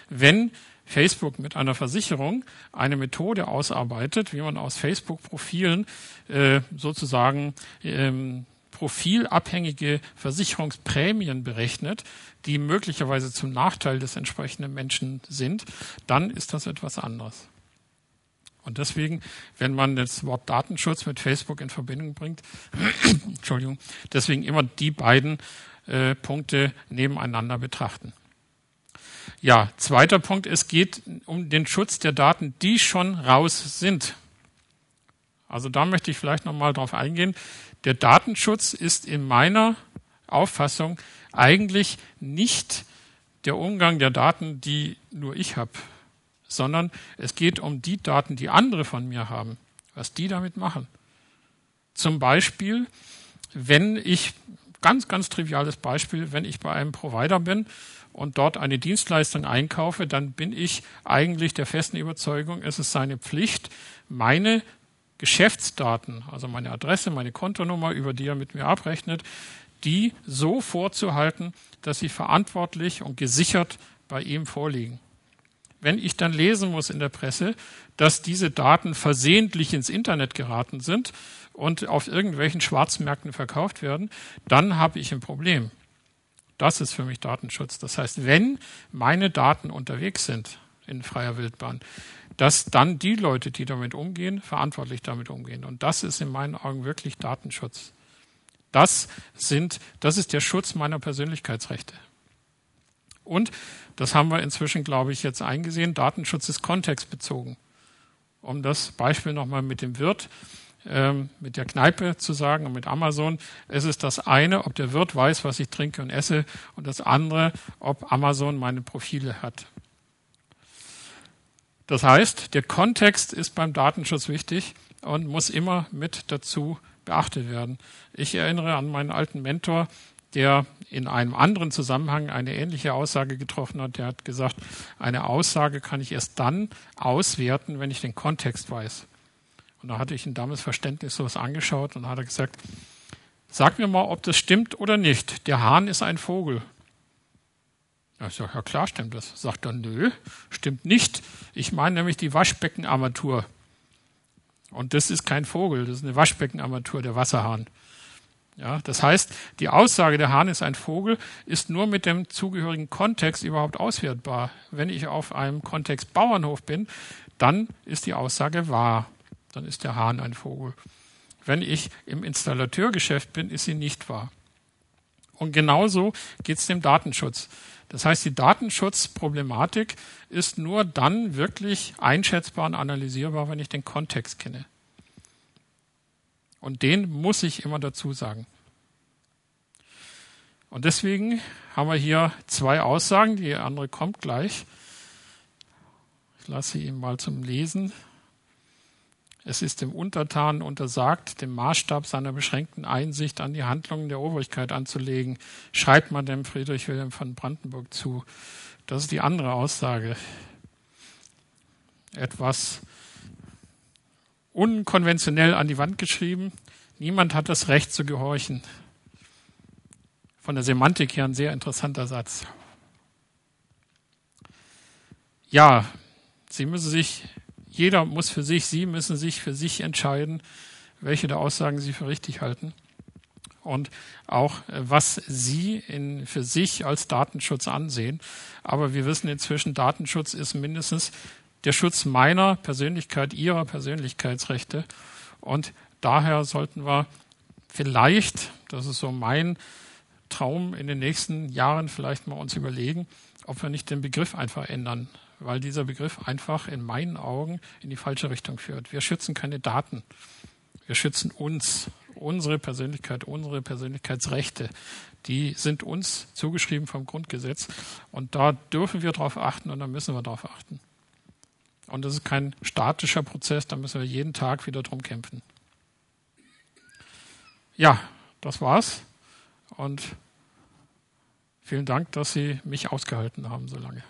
wenn Facebook mit einer Versicherung eine Methode ausarbeitet, wie man aus Facebook-Profilen äh, sozusagen ähm, profilabhängige Versicherungsprämien berechnet, die möglicherweise zum Nachteil des entsprechenden Menschen sind, dann ist das etwas anderes. Und deswegen, wenn man das Wort Datenschutz mit Facebook in Verbindung bringt, *coughs* Entschuldigung, deswegen immer die beiden äh, Punkte nebeneinander betrachten. Ja, zweiter Punkt, es geht um den Schutz der Daten, die schon raus sind. Also da möchte ich vielleicht nochmal drauf eingehen. Der Datenschutz ist in meiner Auffassung eigentlich nicht der Umgang der Daten, die nur ich habe, sondern es geht um die Daten, die andere von mir haben, was die damit machen. Zum Beispiel, wenn ich, ganz, ganz triviales Beispiel, wenn ich bei einem Provider bin und dort eine Dienstleistung einkaufe, dann bin ich eigentlich der festen Überzeugung, es ist seine Pflicht, meine Geschäftsdaten, also meine Adresse, meine Kontonummer, über die er mit mir abrechnet, die so vorzuhalten, dass sie verantwortlich und gesichert bei ihm vorliegen. Wenn ich dann lesen muss in der Presse, dass diese Daten versehentlich ins Internet geraten sind und auf irgendwelchen Schwarzmärkten verkauft werden, dann habe ich ein Problem. Das ist für mich Datenschutz. Das heißt, wenn meine Daten unterwegs sind in freier Wildbahn, dass dann die Leute, die damit umgehen, verantwortlich damit umgehen. Und das ist in meinen Augen wirklich Datenschutz. Das sind, das ist der Schutz meiner Persönlichkeitsrechte. Und das haben wir inzwischen, glaube ich, jetzt eingesehen. Datenschutz ist kontextbezogen. Um das Beispiel nochmal mit dem Wirt ähm, mit der Kneipe zu sagen und mit Amazon. Es ist das eine, ob der Wirt weiß, was ich trinke und esse, und das andere, ob Amazon meine Profile hat. Das heißt, der Kontext ist beim Datenschutz wichtig und muss immer mit dazu beachtet werden. Ich erinnere an meinen alten Mentor, der in einem anderen Zusammenhang eine ähnliche Aussage getroffen hat. Der hat gesagt, eine Aussage kann ich erst dann auswerten, wenn ich den Kontext weiß. Und da hatte ich ihn damals verständnislos angeschaut und hat er gesagt, sag mir mal, ob das stimmt oder nicht. Der Hahn ist ein Vogel. Ich sage, ja klar stimmt das. Sagt er, nö, stimmt nicht. Ich meine nämlich die Waschbeckenarmatur. Und das ist kein Vogel, das ist eine Waschbeckenarmatur, der Wasserhahn. Ja, das heißt, die Aussage, der Hahn ist ein Vogel, ist nur mit dem zugehörigen Kontext überhaupt auswertbar. Wenn ich auf einem Kontext Bauernhof bin, dann ist die Aussage wahr dann ist der Hahn ein Vogel. Wenn ich im Installateurgeschäft bin, ist sie nicht wahr. Und genauso geht es dem Datenschutz. Das heißt, die Datenschutzproblematik ist nur dann wirklich einschätzbar und analysierbar, wenn ich den Kontext kenne. Und den muss ich immer dazu sagen. Und deswegen haben wir hier zwei Aussagen, die andere kommt gleich. Ich lasse ihn mal zum Lesen Es ist dem Untertanen untersagt, den Maßstab seiner beschränkten Einsicht an die Handlungen der Obrigkeit anzulegen, schreibt man dem Friedrich Wilhelm von Brandenburg zu. Das ist die andere Aussage. Etwas unkonventionell an die Wand geschrieben. Niemand hat das Recht zu gehorchen. Von der Semantik her ein sehr interessanter Satz. Ja, Sie müssen sich jeder muss für sich, Sie müssen sich für sich entscheiden, welche der Aussagen Sie für richtig halten und auch äh, was Sie in, für sich als Datenschutz ansehen. Aber wir wissen inzwischen, Datenschutz ist mindestens der Schutz meiner Persönlichkeit, Ihrer Persönlichkeitsrechte. Und daher sollten wir vielleicht, das ist so mein Traum in den nächsten Jahren, vielleicht mal uns überlegen, ob wir nicht den Begriff einfach ändern weil dieser Begriff einfach in meinen Augen in die falsche Richtung führt. Wir schützen keine Daten. Wir schützen uns, unsere Persönlichkeit, unsere Persönlichkeitsrechte. Die sind uns zugeschrieben vom Grundgesetz. Und da dürfen wir darauf achten und da müssen wir darauf achten. Und das ist kein statischer Prozess, da müssen wir jeden Tag wieder drum kämpfen. Ja, das war's. Und vielen Dank, dass Sie mich ausgehalten haben so lange.